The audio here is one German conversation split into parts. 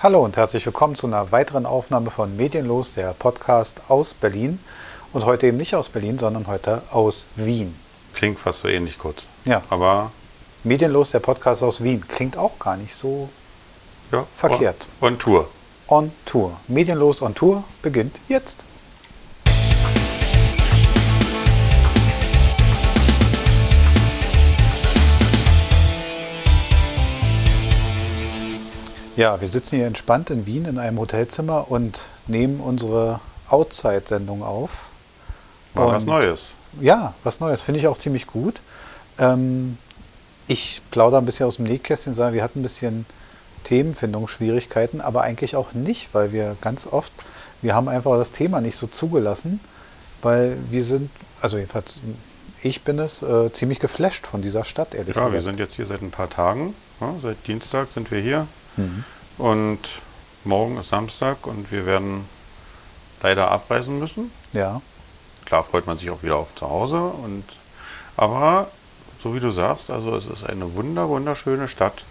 Hallo und herzlich willkommen zu einer weiteren Aufnahme von Medienlos, der Podcast aus Berlin. Und heute eben nicht aus Berlin, sondern heute aus Wien. Klingt fast so ähnlich kurz. Ja. Aber Medienlos, der Podcast aus Wien. Klingt auch gar nicht so ja, verkehrt. On, on Tour. On Tour. Medienlos on Tour beginnt jetzt. Ja, wir sitzen hier entspannt in Wien in einem Hotelzimmer und nehmen unsere Outside-Sendung auf. Mal Und- was Neues. Ja, was Neues. Finde ich auch ziemlich gut. Ähm, ich plaudere ein bisschen aus dem Nähkästchen, sage, wir hatten ein bisschen Themenfindungsschwierigkeiten, aber eigentlich auch nicht, weil wir ganz oft, wir haben einfach das Thema nicht so zugelassen, weil wir sind, also jedenfalls ich bin es, äh, ziemlich geflasht von dieser Stadt, ehrlich Ja, wir gesagt. sind jetzt hier seit ein paar Tagen. Ja, seit Dienstag sind wir hier. Mhm. Und morgen ist Samstag und wir werden leider abreisen müssen. Ja, Klar freut man sich auch wieder auf zu Hause. Und, aber so wie du sagst, also es ist eine wunder, wunderschöne Stadt.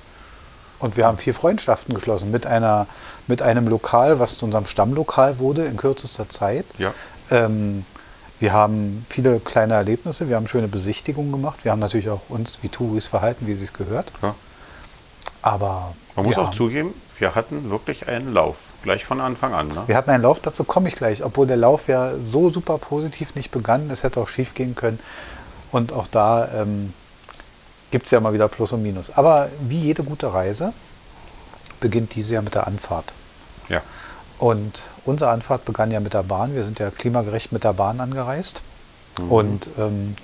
und wir haben vier Freundschaften geschlossen mit, einer, mit einem Lokal, was zu unserem Stammlokal wurde in kürzester Zeit. Ja. Ähm, wir haben viele kleine Erlebnisse, wir haben schöne Besichtigungen gemacht, wir haben natürlich auch uns wie Touris verhalten, wie sie es gehört. Ja. Aber Man muss wir auch zugeben, wir hatten wirklich einen Lauf, gleich von Anfang an. Ne? Wir hatten einen Lauf, dazu komme ich gleich, obwohl der Lauf ja so super positiv nicht begann, es hätte auch schief gehen können. Und auch da ähm, gibt es ja mal wieder Plus und Minus. Aber wie jede gute Reise beginnt diese ja mit der Anfahrt. Ja. Und unsere Anfahrt begann ja mit der Bahn. Wir sind ja klimagerecht mit der Bahn angereist Mhm. und ähm,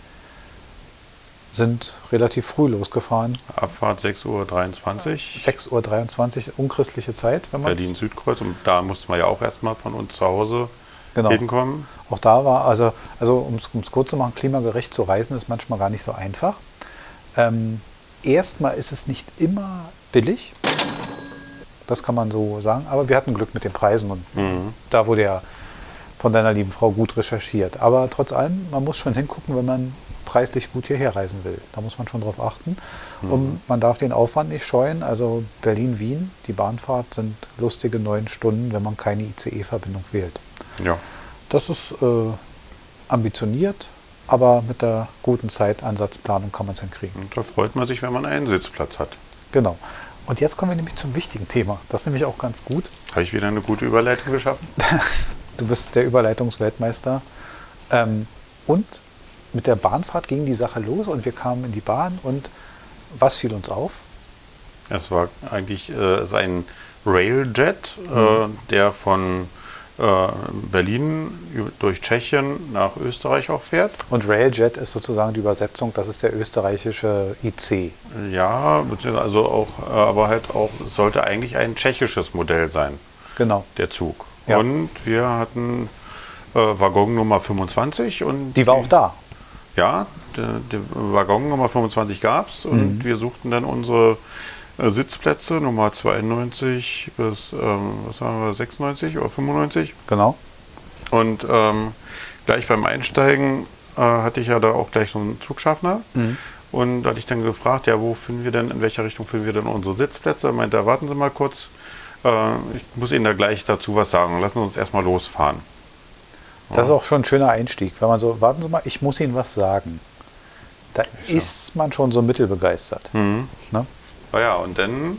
sind relativ früh losgefahren. Abfahrt 6.23 Uhr. 6.23 Uhr, unchristliche Zeit, wenn man Berlin-Südkreuz. Und da mussten wir ja auch erstmal von uns zu Hause Genau. hinkommen. Auch da war, also, also um es kurz zu machen, klimagerecht zu reisen ist manchmal gar nicht so einfach. Ähm, erstmal ist es nicht immer billig. Das kann man so sagen. Aber wir hatten Glück mit den Preisen und Mhm. da wurde ja von deiner lieben Frau gut recherchiert. Aber trotz allem, man muss schon hingucken, wenn man preislich gut hierher reisen will. Da muss man schon drauf achten. Und man darf den Aufwand nicht scheuen. Also Berlin-Wien, die Bahnfahrt sind lustige neun Stunden, wenn man keine ICE-Verbindung wählt. Ja. Das ist äh, ambitioniert, aber mit der guten Zeitansatzplanung kann man es hinkriegen. Und da freut man sich, wenn man einen Sitzplatz hat. Genau. Und jetzt kommen wir nämlich zum wichtigen Thema. Das ist nämlich auch ganz gut. Habe ich wieder eine gute Überleitung geschaffen? Du bist der Überleitungsweltmeister. Ähm, und mit der Bahnfahrt ging die Sache los und wir kamen in die Bahn und was fiel uns auf? Es war eigentlich äh, es ist ein Railjet, Mhm. äh, der von äh, Berlin durch Tschechien nach Österreich auch fährt. Und Railjet ist sozusagen die Übersetzung, das ist der österreichische IC. Ja, beziehungsweise also auch, äh, aber halt auch, es sollte eigentlich ein tschechisches Modell sein, Genau. der Zug. Ja. Und wir hatten äh, Waggon Nummer 25 und Die war auch da. Ja, die, Waggon Nummer 25 gab es und Mhm. wir suchten dann unsere äh, Sitzplätze Nummer 92 bis ähm, was haben wir, 96 oder 95. Genau. Und ähm, gleich beim Einsteigen äh, hatte ich ja da auch gleich so einen Zugschaffner. Mhm. Und da hatte ich dann gefragt, ja, wo finden wir denn, in welcher Richtung finden wir denn unsere Sitzplätze? Er meinte, warten Sie mal kurz, äh, ich muss Ihnen da gleich dazu was sagen. Lassen Sie uns erstmal losfahren. Das ist auch schon ein schöner Einstieg, wenn man so, warten Sie mal, ich muss Ihnen was sagen. Da ist man schon so mittelbegeistert. Mhm. Ne? Naja, und dann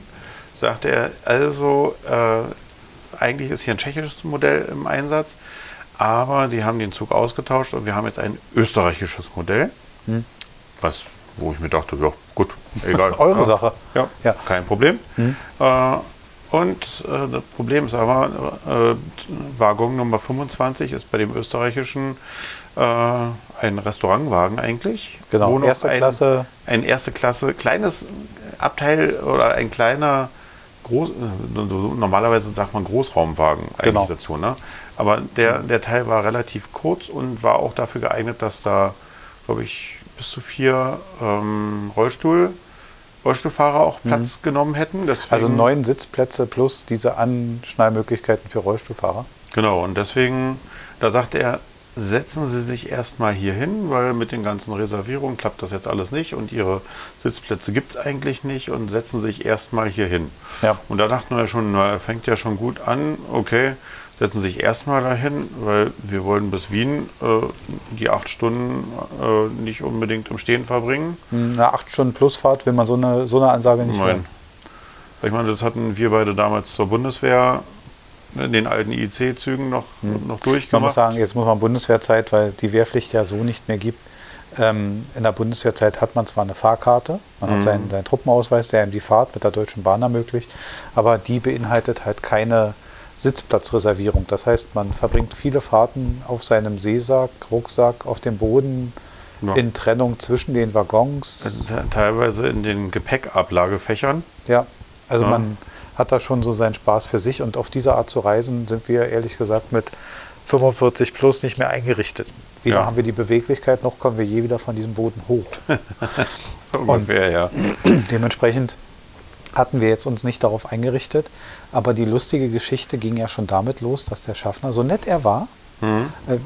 sagte er, also äh, eigentlich ist hier ein tschechisches Modell im Einsatz, aber die haben den Zug ausgetauscht und wir haben jetzt ein österreichisches Modell. Was, wo ich mir dachte, ja, gut, egal. Eure ja, Sache. Ja, Ja. kein Problem. Äh, und äh, das Problem ist aber, äh, Waggon Nummer 25 ist bei dem österreichischen äh, ein Restaurantwagen eigentlich. Genau, wo noch erste ein, Klasse. Ein erste Klasse, kleines Abteil oder ein kleiner, Groß, normalerweise sagt man Großraumwagen eigentlich Genau. dazu. Ne? Aber der, der Teil war relativ kurz und war auch dafür geeignet, dass da, glaube ich, bis zu vier ähm, Rollstuhl, Rollstuhlfahrer auch Platz genommen hätten. Deswegen, Also neun Sitzplätze plus diese Anschnallmöglichkeiten für Rollstuhlfahrer. Genau, und deswegen, da sagte er, setzen Sie sich erstmal hier hin, weil mit den ganzen Reservierungen klappt das jetzt alles nicht und Ihre Sitzplätze gibt es eigentlich nicht und setzen sich erstmal hier hin. Ja. Und da dachten wir schon, na, fängt ja schon gut an, okay, setzen sich erstmal dahin, weil wir wollen bis Wien äh, die acht Stunden äh, nicht unbedingt im Stehen verbringen. Eine acht Stunden Plusfahrt will man so eine, so eine Ansage nicht Nein. Ich meine, das hatten wir beide damals zur Bundeswehr in den alten IC-Zügen noch, noch Hm. Man durchgemacht. muss sagen, jetzt muss man Bundeswehrzeit, weil die Wehrpflicht ja so nicht mehr gibt. Ähm, in der Bundeswehrzeit hat man zwar eine Fahrkarte, man Mhm. hat seinen, seinen Truppenausweis, der ihm die Fahrt mit der Deutschen Bahn ermöglicht, aber die beinhaltet halt keine Sitzplatzreservierung. Das heißt, man verbringt viele Fahrten auf seinem Seesack, Rucksack, auf dem Boden, Ja. in Trennung zwischen den Waggons. Äh, Teilweise in den Gepäckablagefächern. Ja, also Ja. man hat da schon so seinen Spaß für sich und auf diese Art zu reisen sind wir ehrlich gesagt mit 45 plus nicht mehr eingerichtet. Weder Ja. haben wir die Beweglichkeit, noch kommen wir je wieder von diesem Boden hoch. So ungefähr, ja. Dementsprechend hatten wir jetzt uns nicht darauf eingerichtet, aber die lustige Geschichte ging ja schon damit los, dass der Schaffner, so nett er war, Mhm. äh,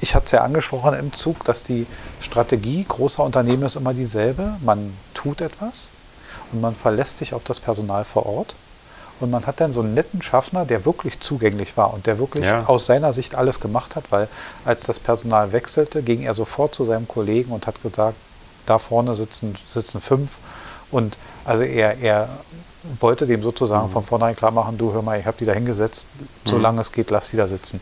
ich hatte es ja angesprochen im Zug, dass die Strategie großer Unternehmen ist immer dieselbe. Man tut etwas und man verlässt sich auf das Personal vor Ort. Und man hat dann so einen netten Schaffner, der wirklich zugänglich war und der wirklich Ja. aus seiner Sicht alles gemacht hat, weil als das Personal wechselte, ging er sofort zu seinem Kollegen und hat gesagt, da vorne sitzen, sitzen fünf. Und also er, er wollte dem sozusagen von vornherein klar machen, du hör mal, ich habe die da hingesetzt, solange es geht, lass die da sitzen.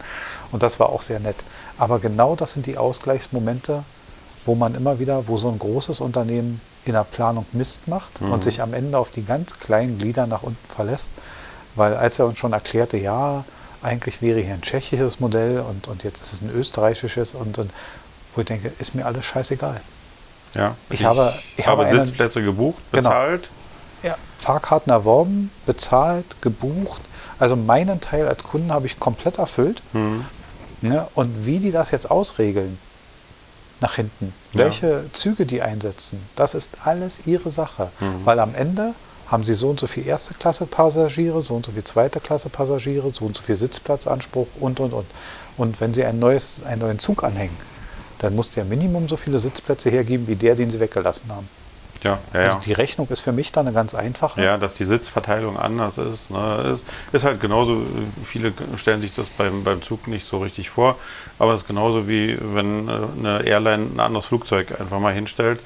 Und das war auch sehr nett. Aber genau das sind die Ausgleichsmomente, wo man immer wieder, wo so ein großes Unternehmen in der Planung Mist macht und sich am Ende auf die ganz kleinen Glieder nach unten verlässt. Weil als er uns schon erklärte, ja, eigentlich wäre hier ein tschechisches Modell und, und jetzt ist es ein österreichisches und, und wo ich denke, ist mir alles scheißegal. Ja. Ich habe- ich habe einen- Sitzplätze gebucht, Genau. bezahlt. Ja, Fahrkarten erworben, bezahlt, gebucht. Also meinen Teil als Kunden habe ich komplett erfüllt. Mhm. Ne? Und wie die das jetzt ausregeln nach hinten, Ja. welche Züge die einsetzen, das ist alles ihre Sache. Mhm. Weil am Ende haben sie so und so viel erste Klasse Passagiere, so und so viel zweite Klasse Passagiere, so und so viel Sitzplatzanspruch und und und. Und wenn sie ein neues, einen neuen Zug anhängen, dann muss der Minimum so viele Sitzplätze hergeben wie der, den sie weggelassen haben. Ja, ja, Also die Rechnung ist für mich da eine ganz einfache. Ja, dass die Sitzverteilung anders ist. Ne? Ist, ist halt genauso, viele stellen sich das beim, beim Zug nicht so richtig vor, aber es ist genauso wie wenn äh, eine Airline ein anderes Flugzeug einfach mal hinstellt.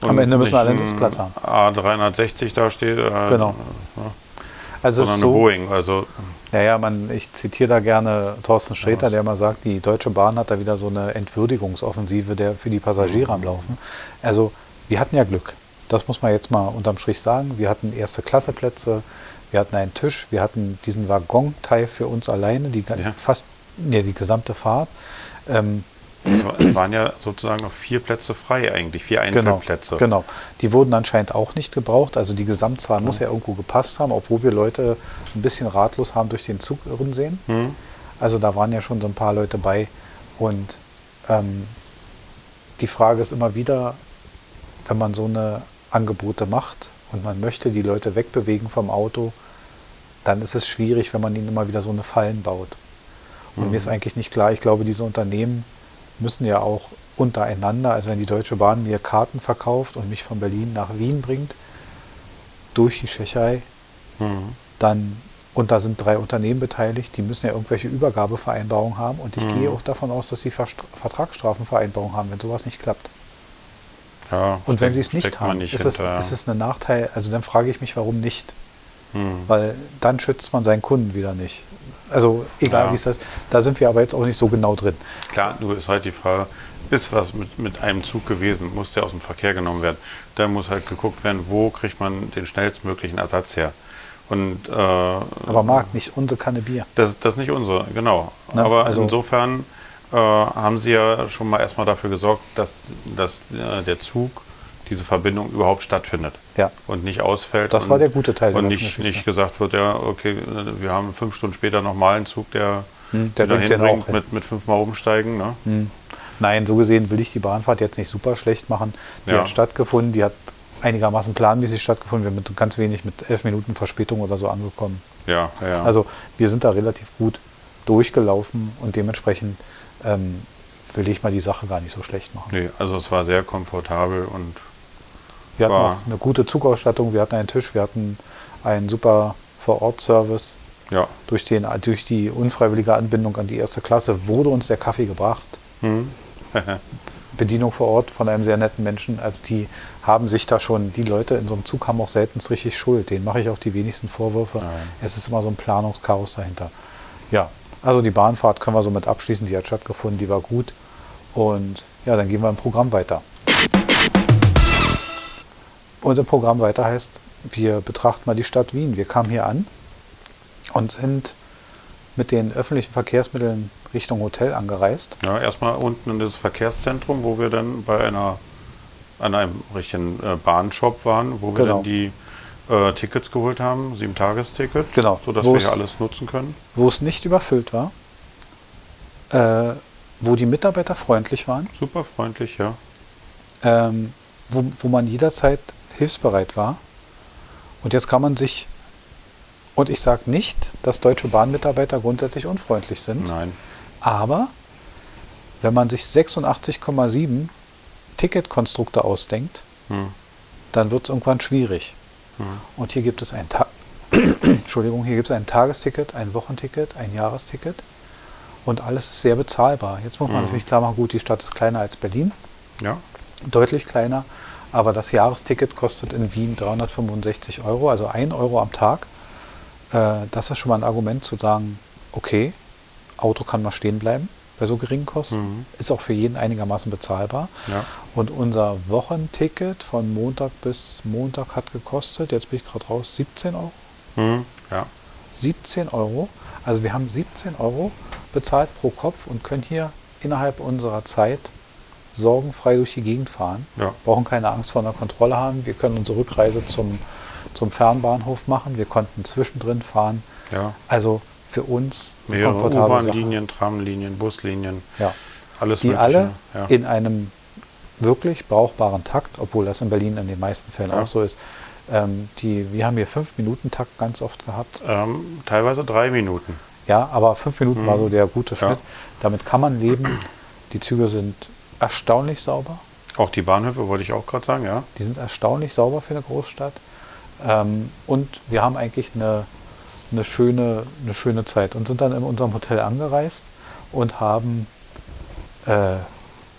Am Ende müssen alle einen ein Sitzplatz haben. A360 da steht, äh, Genau. ja, Also sondern ist eine so, Boeing. Also, Ja, ja, man, ich zitiere da gerne Thorsten Sträter, der mal sagt, die Deutsche Bahn hat da wieder so eine Entwürdigungsoffensive der für die Passagiere am Laufen. Also wir hatten ja Glück. Das muss man jetzt mal unterm Strich sagen. Wir hatten erste Klasseplätze, wir hatten einen Tisch, wir hatten diesen Waggonteil für uns alleine, die Ja. fast ja, die gesamte Fahrt. Ähm, es, war, es waren ja sozusagen noch vier Plätze frei eigentlich, vier Genau, Einzelplätze. genau. Die wurden anscheinend auch nicht gebraucht. Also die Gesamtzahl muss ja irgendwo gepasst haben, obwohl wir Leute ein bisschen ratlos haben durch den Zug irren sehen. Hm? Also da waren ja schon so ein paar Leute bei. Und ähm, die Frage ist immer wieder, wenn man so eine Angebote macht und man möchte die Leute wegbewegen vom Auto, dann ist es schwierig, wenn man ihnen immer wieder so eine Fallen baut. Und mir ist eigentlich nicht klar, ich glaube, diese Unternehmen müssen ja auch untereinander, also wenn die Deutsche Bahn mir Karten verkauft und mich von Berlin nach Wien bringt, durch die Tschechei, Hm. dann, und da sind drei Unternehmen beteiligt, die müssen ja irgendwelche Übergabevereinbarungen haben und ich Mhm. gehe auch davon aus, dass sie Vertragsstrafenvereinbarungen haben, wenn sowas nicht klappt. Ja, Und wenn sie es nicht haben, nicht ist, es, ist es ein Nachteil, also dann frage ich mich, warum nicht? Hm. Weil dann schützt man seinen Kunden wieder nicht. Also egal Ja. wie es ist, da sind wir aber jetzt auch nicht so genau drin. Klar, nur ist halt die Frage, ist was mit, mit einem Zug gewesen, muss der aus dem Verkehr genommen werden. Da muss halt geguckt werden, wo kriegt man den schnellstmöglichen Ersatz her. Und äh, Aber Marc, nicht unsere Kanne Bier. das, das ist nicht unsere, genau. Na, Aber also- insofern äh, haben sie ja schon mal erstmal dafür gesorgt, dass, dass äh, der Zug diese Verbindung überhaupt stattfindet Ja. und nicht ausfällt. Das und, war der gute Teil Und nicht, nicht gesagt wird, ja, okay, äh, wir haben fünf Stunden später nochmal einen Zug, der, Hm, der ja hinbringt mit, mit fünfmal umsteigen. Ne? Hm. Nein, so gesehen will ich die Bahnfahrt jetzt nicht super schlecht machen. Die Ja. hat stattgefunden, die hat einigermaßen planmäßig stattgefunden. Wir sind mit ganz wenig, mit elf Minuten Verspätung oder so angekommen. Ja, ja. Also wir sind da relativ gut durchgelaufen und dementsprechend ähm, will ich mal die Sache gar nicht so schlecht machen. Nee, also es war sehr komfortabel und Wir hatten auch eine gute Zugausstattung, wir hatten einen Tisch, wir hatten einen super Vor-Ort-Service. ja. Durch, den, durch die unfreiwillige Anbindung an die erste Klasse wurde uns der Kaffee gebracht. Hm. Bedienung vor Ort von einem sehr netten Menschen. Also die haben sich da schon, die Leute in so einem Zug haben auch selten richtig Schuld. Denen mache ich auch die wenigsten Vorwürfe. Nein. Es ist immer so ein Planungschaos dahinter. Ja, also die Bahnfahrt können wir somit abschließen. Die hat stattgefunden, die war gut. Und ja, dann gehen wir im Programm weiter. Unser Programm weiter heißt, wir betrachten mal die Stadt Wien. Wir kamen hier an und sind mit den öffentlichen Verkehrsmitteln Richtung Hotel angereist. ja, erstmal unten in das Verkehrszentrum, wo wir dann bei einer an einem richtigen äh, Bahnshop waren, wo wir Genau. dann die äh, Tickets geholt haben, sieben Tagesticket, Genau. sodass Wo wir hier alles nutzen können. wo es nicht überfüllt war, äh, wo die Mitarbeiter freundlich waren, Super freundlich, ja. ähm, wo, wo man jederzeit hilfsbereit war. Und jetzt kann man sich, und ich sage nicht, dass deutsche Bahnmitarbeiter grundsätzlich unfreundlich sind, Nein. aber wenn man sich 86,7 Ticketkonstrukte ausdenkt, Hm. dann wird es irgendwann schwierig. Hm. Und hier gibt es ein Ta Entschuldigung, hier gibt es ein Tagesticket, ein Wochenticket, ein Jahresticket und alles ist sehr bezahlbar. Jetzt muss man Mhm. natürlich klar machen, gut, die Stadt ist kleiner als Berlin, Ja. deutlich kleiner, aber das Jahresticket kostet in Wien 365 Euro, also 1 Euro am Tag. Äh, das ist schon mal ein Argument zu sagen, okay, Auto kann mal stehen bleiben bei so geringen Kosten, Mhm. ist auch für jeden einigermaßen bezahlbar. Ja. Und unser Wochenticket von Montag bis Montag hat gekostet, jetzt bin ich gerade raus, 17 Euro. Hm. Ja. 17 Euro. Also wir haben 17 Euro bezahlt pro Kopf und können hier innerhalb unserer Zeit sorgenfrei durch die Gegend fahren. Ja. Brauchen keine Angst vor einer Kontrolle haben. Wir können unsere Rückreise zum, zum Fernbahnhof machen. Wir konnten zwischendrin fahren. Ja. Also für uns Mehrere. U-Bahn-Linien, Tramlinien, Buslinien, Ja. alles Die Mögliche. alle in einem wirklich brauchbaren Takt, obwohl das in Berlin in den meisten Fällen auch so ist. Ähm, die, wir haben hier 5-Minuten-Takt ganz oft gehabt. ähm, teilweise drei Minuten. Ja, aber fünf Minuten Mhm. war so der gute. Schnitt. Damit kann man leben. Die Züge sind erstaunlich sauber. Auch die Bahnhöfe wollte ich auch gerade sagen, ja. Die sind erstaunlich sauber für eine Großstadt. Ähm, und wir haben eigentlich eine, eine, schöne, eine schöne Zeit und sind dann in unserem Hotel angereist und haben äh,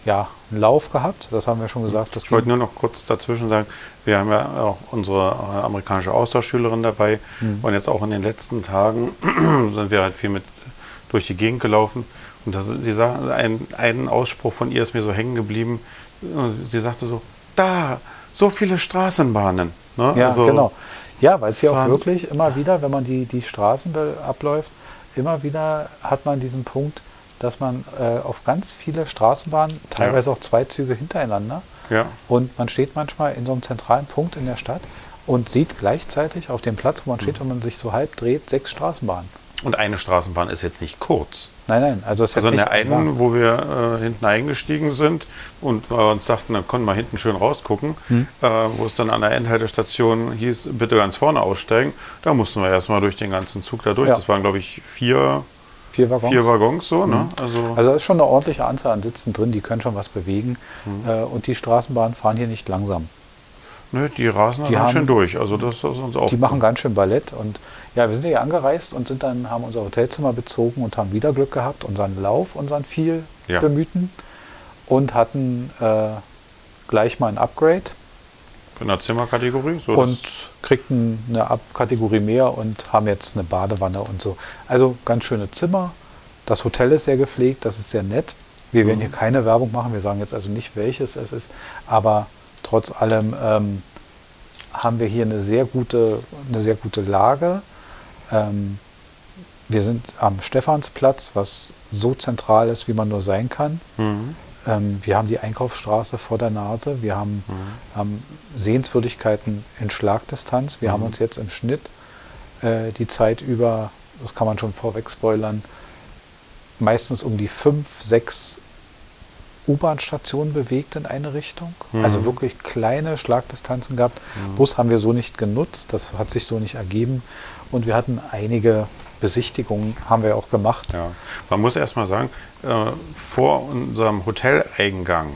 ja, einen Lauf gehabt. Das haben wir schon gesagt. Ich wollte nur noch kurz dazwischen sagen, wir haben ja auch unsere äh, amerikanische Austauschschülerin dabei Mhm. und jetzt auch in den letzten Tagen sind wir halt viel mit durch die Gegend gelaufen und das, sie sagt, ein, ein Ausspruch von ihr ist mir so hängen geblieben. Sie sagte so, da, so viele Straßenbahnen. Ne? Ja, Also, genau. Ja, weil es es auch wirklich immer wieder, wenn man die, die Straßen abläuft, immer wieder hat man diesen Punkt, dass man äh, auf ganz viele Straßenbahnen, teilweise auch zwei Züge hintereinander, Ja, und man steht manchmal in so einem zentralen Punkt in der Stadt und sieht gleichzeitig auf dem Platz, wo man steht, wenn man sich so halb dreht, sechs Straßenbahnen. Und eine Straßenbahn ist jetzt nicht kurz. Nein, nein, also es ist Also in der einen, wo wir äh, hinten eingestiegen sind und wir uns dachten, dann konnten wir hinten schön rausgucken, äh, wo es dann an der Endhaltestation hieß, bitte ganz vorne aussteigen, da mussten wir erstmal durch den ganzen Zug da durch. Ja. Das waren, glaube ich, vier, vier Waggons. vier Waggons so. Ne? Also, Also es ist schon eine ordentliche Anzahl an Sitzen drin, die können schon was bewegen. Äh, und die Straßenbahnen fahren hier nicht langsam. Nö, die rasen die dann haben- schön durch. Also das, das ist uns auch. Die machen ganz schön Ballett. Und ja, wir sind hier angereist und sind dann, haben unser Hotelzimmer bezogen und haben wieder Glück gehabt, unseren Lauf, unseren viel Ja. bemühten und hatten äh, gleich mal ein Upgrade in der Zimmerkategorie. So und kriegten eine Ab Kategorie mehr und haben jetzt eine Badewanne und so. Also ganz schöne Zimmer. Das Hotel ist sehr gepflegt, das ist sehr nett. Wir werden hier keine Werbung machen, wir sagen jetzt also nicht, welches es ist, aber trotz allem ähm, haben wir hier eine sehr gute, eine sehr gute Lage. Ähm, wir sind am Stephansplatz, was so zentral ist, wie man nur sein kann. mhm. Ähm, wir haben die Einkaufsstraße vor der Nase. Wir haben, haben Sehenswürdigkeiten in Schlagdistanz. Wir haben uns jetzt im Schnitt äh, die Zeit über, das kann man schon vorweg spoilern, meistens um die fünf, sechs U-Bahn-Stationen bewegt in eine Richtung. Mhm. Also wirklich kleine Schlagdistanzen gehabt. Bus haben wir so nicht genutzt, das hat sich so nicht ergeben. Und wir hatten einige Besichtigungen haben wir auch gemacht. Ja. Man muss erst mal sagen, äh, vor unserem Hoteleingang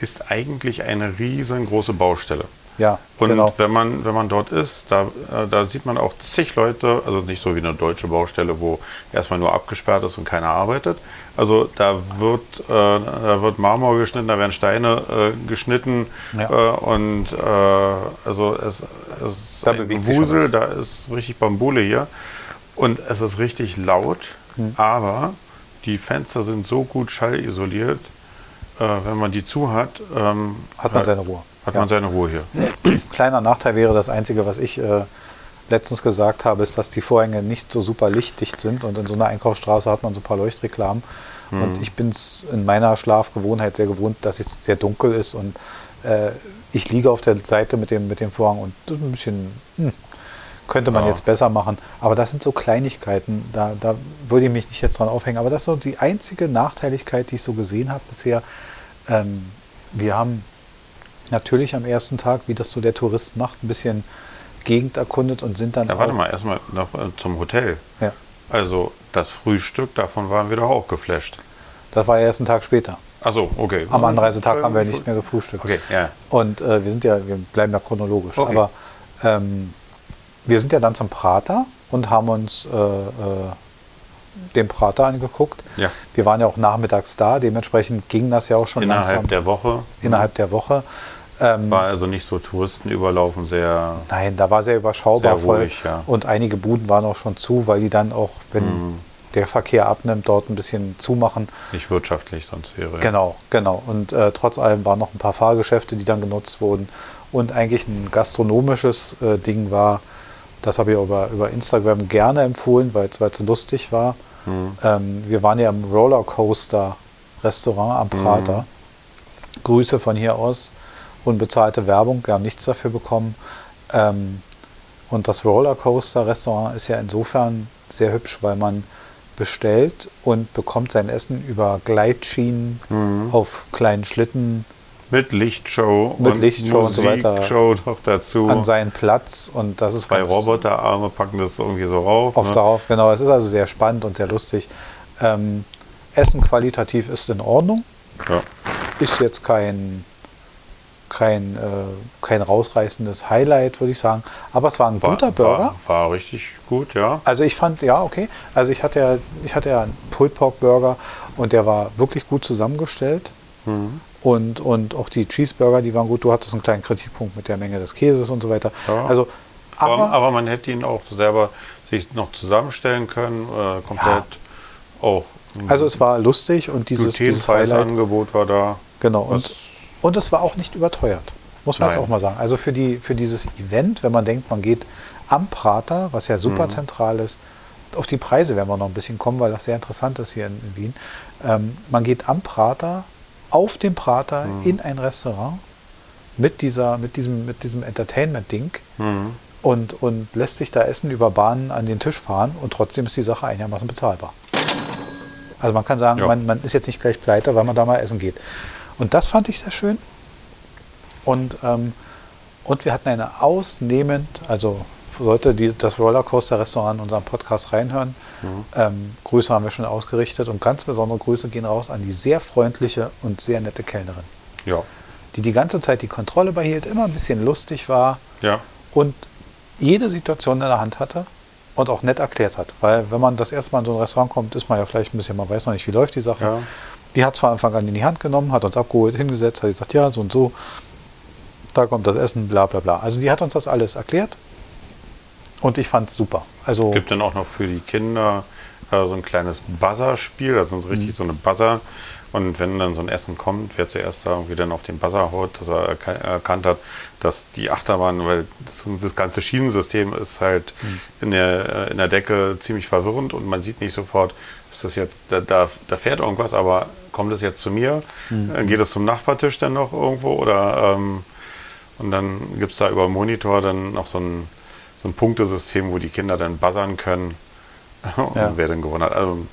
ist eigentlich eine riesengroße Baustelle. Ja, Und genau. wenn, man, wenn man dort ist, da, äh, da sieht man auch zig Leute, also nicht so wie eine deutsche Baustelle, wo erstmal nur abgesperrt ist und keiner arbeitet. Also da wird, äh, da wird Marmor geschnitten, da werden Steine äh, geschnitten Ja. äh, und äh, also es, es ist Da ein was. da ist richtig Bambule hier und es ist richtig laut, Hm. aber die Fenster sind so gut schallisoliert, wenn man die zu hat, ähm, Hat man seine Ruhe. Hat Ja. man seine Ruhe hier. Kleiner Nachteil wäre das Einzige, was ich äh, letztens gesagt habe, ist, dass die Vorhänge nicht so super lichtdicht sind und in so einer Einkaufsstraße hat man so ein paar Leuchtreklamen. Und ich bin es in meiner Schlafgewohnheit sehr gewohnt, dass es sehr dunkel ist und äh, ich liege auf der Seite mit dem, mit dem Vorhang und das ist ein bisschen, hm, könnte man Ja. jetzt besser machen. Aber das sind so Kleinigkeiten, da, da würde ich mich nicht jetzt dran aufhängen. Aber das ist so die einzige Nachteiligkeit, die ich so gesehen habe bisher. Ähm, wir haben natürlich am ersten Tag, wie das so der Tourist macht, ein bisschen Gegend erkundet und sind dann. Ja, warte mal, erstmal noch äh, zum Hotel. Ja, Also das Frühstück, davon waren wir doch auch geflasht. das war ja erst einen Tag später. Achso, okay. Am Anreisetag haben wir nicht mehr gefrühstückt. Okay, ja. Und äh, wir sind ja, wir bleiben ja chronologisch. Okay. Aber ähm, wir sind ja dann zum Prater und haben uns äh, äh, den Prater angeguckt. Ja. Wir waren ja auch nachmittags da, dementsprechend ging das ja auch schon Innerhalb langsam der Woche innerhalb der Woche. Ähm, war also nicht so Touristen überlaufen, sehr. Nein, da war sehr überschaubar Sehr ruhig, voll. ja. Und einige Buden waren auch schon zu, weil die dann auch, wenn Mhm. der Verkehr abnimmt, dort ein bisschen zumachen. Nicht wirtschaftlich sonst wäre. Genau, genau. Und äh, trotz allem waren noch ein paar Fahrgeschäfte, die dann genutzt wurden. Und eigentlich ein gastronomisches äh, Ding war, das habe ich über, über Instagram gerne empfohlen, weil es so lustig war. Mhm. Ähm, wir waren ja im Rollercoaster Restaurant am Prater. Grüße von hier aus. Unbezahlte Werbung, wir haben nichts dafür bekommen. Ähm, und das Rollercoaster Restaurant ist ja insofern sehr hübsch, weil man bestellt und bekommt sein Essen über Gleitschienen auf kleinen Schlitten Mit Lichtshow Mit und Lichtshow und so weiter. Musikshow noch dazu. an seinen Platz und das ist Zwei Roboterarme packen das irgendwie so rauf. oft ne? darauf. Genau, es ist also sehr spannend und sehr lustig. Ähm, Essen qualitativ ist in Ordnung, Ja. ist jetzt kein kein, äh, kein rausreißendes Highlight, würde ich sagen. Aber es war ein War, guter Burger. War, war richtig gut, ja. Also ich fand, ja, okay. Also ich hatte ja, ich hatte ja einen Pulled Pork Burger und der war wirklich gut zusammengestellt. Mhm. Und, und auch die Cheeseburger, die waren gut. Du hattest einen kleinen Kritikpunkt mit der Menge des Käses und so weiter. Ja. Also, aber, Aber, man hätte ihn auch selber sich noch zusammenstellen können, äh, komplett auch. ein also es war lustig und dieses, dieses. Angebot war da. Genau. Und, und es war auch nicht überteuert. Muss man jetzt Nein. auch mal sagen. Also für, die, für dieses Event, wenn man denkt, man geht am Prater, was ja Mhm. super zentral ist, auf die Preise werden wir noch ein bisschen kommen, weil das sehr interessant ist hier in, in Wien. Ähm, man geht am Prater, auf dem Prater Mhm. in ein Restaurant mit, dieser, mit diesem, mit diesem Entertainment-Ding Mhm. und, und lässt sich da Essen über Bahnen an den Tisch fahren und trotzdem ist die Sache einigermaßen bezahlbar. Also man kann sagen, Ja. man, man ist jetzt nicht gleich pleite, weil man da mal essen geht. Und das fand ich sehr schön. Und, ähm, und wir hatten eine ausnehmend, also sollte die, das Rollercoaster-Restaurant in unserem Podcast reinhören, ähm, Grüße haben wir schon ausgerichtet und ganz besondere Grüße gehen raus an die sehr freundliche und sehr nette Kellnerin, Ja. die die ganze Zeit die Kontrolle behielt, immer ein bisschen lustig war, Ja. und jede Situation in der Hand hatte und auch nett erklärt hat. Weil wenn man das erste Mal in so ein Restaurant kommt, ist man ja vielleicht ein bisschen, man weiß noch nicht, wie läuft die Sache. Ja. Die hat zwar Anfang an in die Hand genommen, hat uns abgeholt, hingesetzt, hat gesagt, ja, so und so, da kommt das Essen, bla bla bla. Also die hat uns das alles erklärt und ich fand es super. Also Gibt dann auch noch für die Kinder äh, so ein kleines Buzzer-Spiel, also so richtig so eine Buzzer. Und wenn dann so ein Essen kommt, wer zuerst da irgendwie dann auf den Buzzer haut, dass er erka- erkannt hat, dass die Achterbahn, weil das, das ganze Schienensystem ist halt in, der, äh, in der Decke ziemlich verwirrend und man sieht nicht sofort, ist das jetzt, da, da, da fährt irgendwas, aber kommt es jetzt zu mir? Äh, Geht es zum Nachbartisch dann noch irgendwo? Oder ähm, und dann gibt es da über Monitor dann noch so ein, so ein Punktesystem, wo die Kinder dann buzzern können, und Ja. wer dann gewonnen hat. Also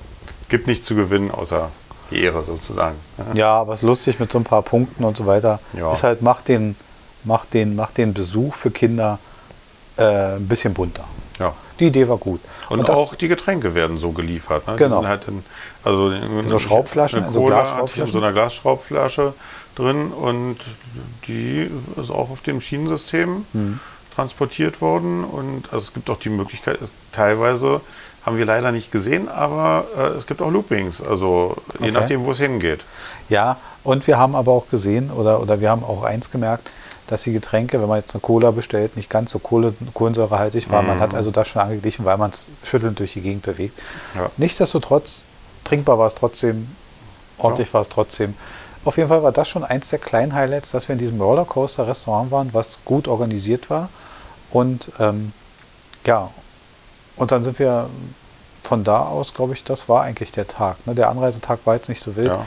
gibt nichts zu gewinnen, außer die Ehre sozusagen. ja, aber es ist lustig mit so ein paar Punkten und so weiter. Ja. Ist halt, macht den, macht den, macht den Besuch für Kinder äh, ein bisschen bunter. Ja. die Idee war gut. Und, das- auch die Getränke werden so geliefert. Ne? Die Genau. sind halt in, also in so Schraubflaschen, eine in so Glasschraubflaschen. in so einer Glasschraubflasche drin und die ist auch auf dem Schienensystem Mhm. Transportiert worden. Und also es gibt auch die Möglichkeit, es, teilweise haben wir leider nicht gesehen, aber äh, es gibt auch Loopings, also je Okay. nachdem, wo es hingeht. Ja, und wir haben aber auch gesehen oder, oder wir haben auch eins gemerkt, dass die Getränke, wenn man jetzt eine Cola bestellt, nicht ganz so Kohle, kohlensäurehaltig war. Man hat also das schon angeglichen, weil man es schüttelnd durch die Gegend bewegt. Ja. Nichtsdestotrotz, trinkbar war es trotzdem, ordentlich war es trotzdem. Auf jeden Fall war das schon eins der kleinen Highlights, dass wir in diesem Rollercoaster-Restaurant waren, was gut organisiert war. Und ähm, ja, und dann sind wir von da aus, glaube ich, das war eigentlich der Tag. Ne? Der Anreisetag war jetzt nicht so wild. Ja.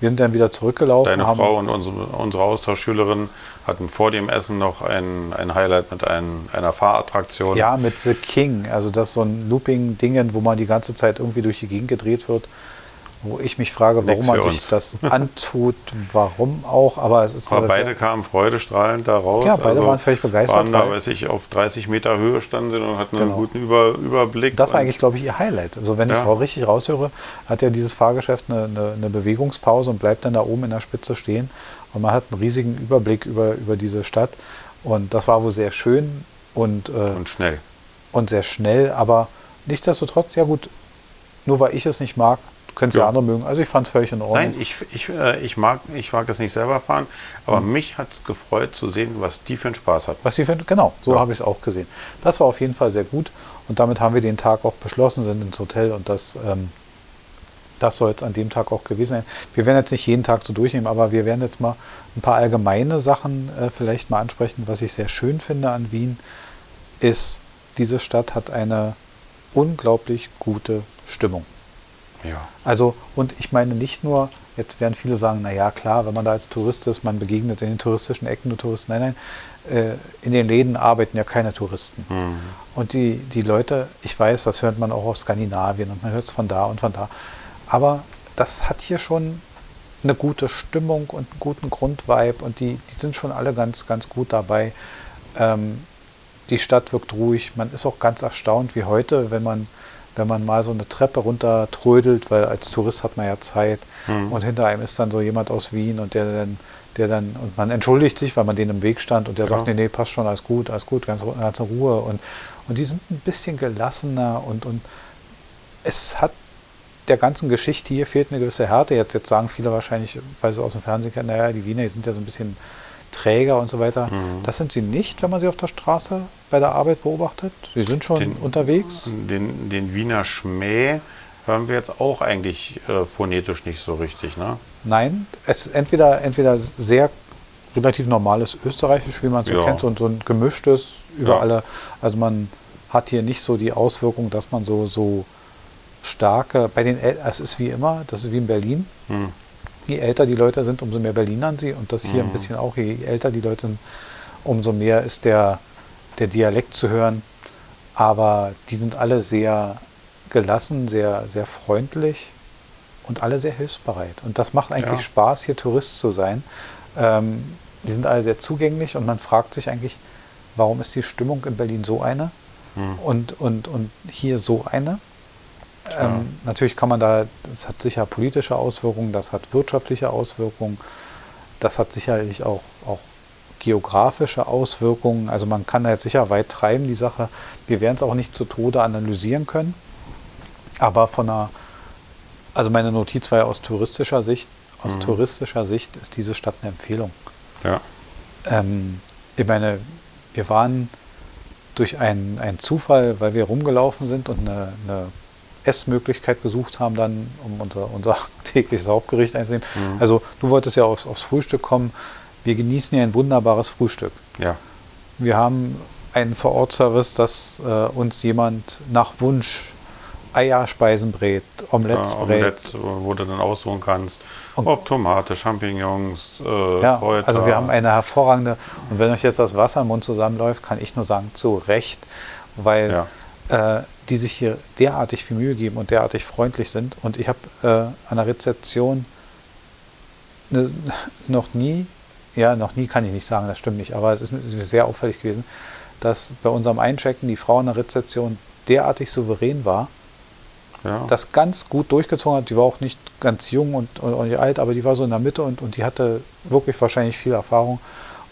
Wir sind dann wieder zurückgelaufen. Deine Frau und unsere, unsere Austauschschülerin hatten vor dem Essen noch ein, ein Highlight mit ein, einer Fahrattraktion. Ja, mit The King. Also das ist so ein Looping-Dingen, wo man die ganze Zeit irgendwie durch die Gegend gedreht wird. Wo ich mich frage, warum man sich das antut, warum auch. Aber es ist Aber beide kamen freudestrahlend da raus. Also Ja, beide waren völlig begeistert, Waren da, weil- weiß ich, auf 30 Meter Höhe standen und hatten einen Genau. guten Über, Überblick. Das war eigentlich, glaube ich, ihr Highlight. Also wenn ich es Ja. auch richtig raushöre, hat ja dieses Fahrgeschäft eine, eine, eine Bewegungspause und bleibt dann da oben in der Spitze stehen. Und man hat einen riesigen Überblick über, über diese Stadt. Und das war wohl sehr schön und, äh, und schnell. und sehr schnell. Aber nichtsdestotrotz, ja gut, nur weil ich es nicht mag, können es ja. Andere mögen. Also ich fand es völlig in Ordnung. Nein, ich, ich, äh, ich, mag, ich mag es nicht selber fahren, aber Mhm. mich hat es gefreut zu sehen, was die für einen Spaß hatten. Was sie finden, genau, so Ja. habe ich es auch gesehen. Das war auf jeden Fall sehr gut und damit haben wir den Tag auch beschlossen, sind ins Hotel und das, ähm, das soll jetzt an dem Tag auch gewesen sein. Wir werden jetzt nicht jeden Tag so durchnehmen, aber wir werden jetzt mal ein paar allgemeine Sachen äh, vielleicht mal ansprechen. Was ich sehr schön finde an Wien, ist, diese Stadt hat eine unglaublich gute Stimmung. Ja. Also, und ich meine nicht nur, jetzt werden viele sagen, na ja, klar, wenn man da als Tourist ist, man begegnet in den touristischen Ecken nur Touristen. Nein, nein, äh, in den Läden arbeiten ja keine Touristen. Mhm. Und die, die Leute, ich weiß, das hört man auch aus Skandinavien und man hört es von da und von da. Aber das hat hier schon eine gute Stimmung und einen guten Grundvibe und die, die sind schon alle ganz, ganz gut dabei. Ähm, die Stadt wirkt ruhig. Man ist auch ganz erstaunt wie heute, wenn man, wenn man mal so eine Treppe runter trödelt, weil als Tourist hat man ja Zeit Mhm. und hinter einem ist dann so jemand aus Wien und der dann, der dann, und man entschuldigt sich, weil man denen im Weg stand und der Ja. sagt, nee, nee, passt schon, alles gut, alles gut, ganz, ganz in Ruhe. Und, und die sind ein bisschen gelassener und, und es hat der ganzen Geschichte hier fehlt eine gewisse Härte. Jetzt, jetzt sagen viele wahrscheinlich, weil sie aus dem Fernsehen kennen, naja, die Wiener die sind ja so ein bisschen träger und so weiter. Mhm. Das sind sie nicht, wenn man sie auf der Straße bei der Arbeit beobachtet. Sie sind schon Den- unterwegs. Den, den Wiener Schmäh hören wir jetzt auch eigentlich äh, phonetisch nicht so richtig. Ne? Nein, es ist entweder, entweder sehr relativ normales Österreichisch, wie man es so Ja. kennt, und so ein gemischtes über Ja. alle. Also man hat hier nicht so die Auswirkung, dass man so, so starke, bei den El es ist wie immer, das ist wie in Berlin. Hm. Je älter die Leute sind, umso mehr Berlinern sie. Und das hier ein Mhm. bisschen auch, je älter die Leute sind, umso mehr ist der, der Dialekt zu hören. Aber die sind alle sehr gelassen, sehr, sehr freundlich und alle sehr hilfsbereit. Und das macht eigentlich Ja. Spaß, hier Tourist zu sein. Ähm, die sind alle sehr zugänglich und man fragt sich eigentlich, warum ist die Stimmung in Berlin so eine Hm. und, und, und hier so eine? Klar. Ähm, natürlich kann man da, das hat sicher politische Auswirkungen, das hat wirtschaftliche Auswirkungen, das hat sicherlich auch, auch geografische Auswirkungen. Also man kann da jetzt sicher weit treiben, die Sache. Wir werden es auch nicht zu Tode analysieren können. Aber von einer, also meine Notiz war ja aus touristischer Sicht, aus Mhm. touristischer Sicht ist diese Stadt eine Empfehlung. Ja. Ähm, ich meine, wir waren durch einen, einen Zufall, weil wir rumgelaufen sind und eine, eine Essmöglichkeit gesucht haben, dann, um unser, unser tägliches Hauptgericht einzunehmen. Mhm. Also du wolltest ja aufs, aufs Frühstück kommen. Wir genießen ja ein wunderbares Frühstück. ja. Wir haben einen Vorortservice, dass äh, uns jemand nach Wunsch Eierspeisen brät, Omelettes Ja, brät. Omelette, wo du dann aussuchen kannst, Und- ob Tomate, Champignons, äh, Ja, Kräuter. also wir haben eine hervorragende, und wenn euch jetzt das Wasser im Mund zusammenläuft, kann ich nur sagen, zu Recht, weil äh, die sich hier derartig viel Mühe geben und derartig freundlich sind. Und ich habe äh, an der Rezeption ne, noch nie, ja, noch nie kann ich nicht sagen, das stimmt nicht, aber es ist mir ist mir sehr auffällig gewesen, dass bei unserem Einchecken die Frau an der Rezeption derartig souverän war, Ja. das ganz gut durchgezogen hat. Die war auch nicht ganz jung und, und auch nicht alt, aber die war so in der Mitte und, und die hatte wirklich wahrscheinlich viel Erfahrung.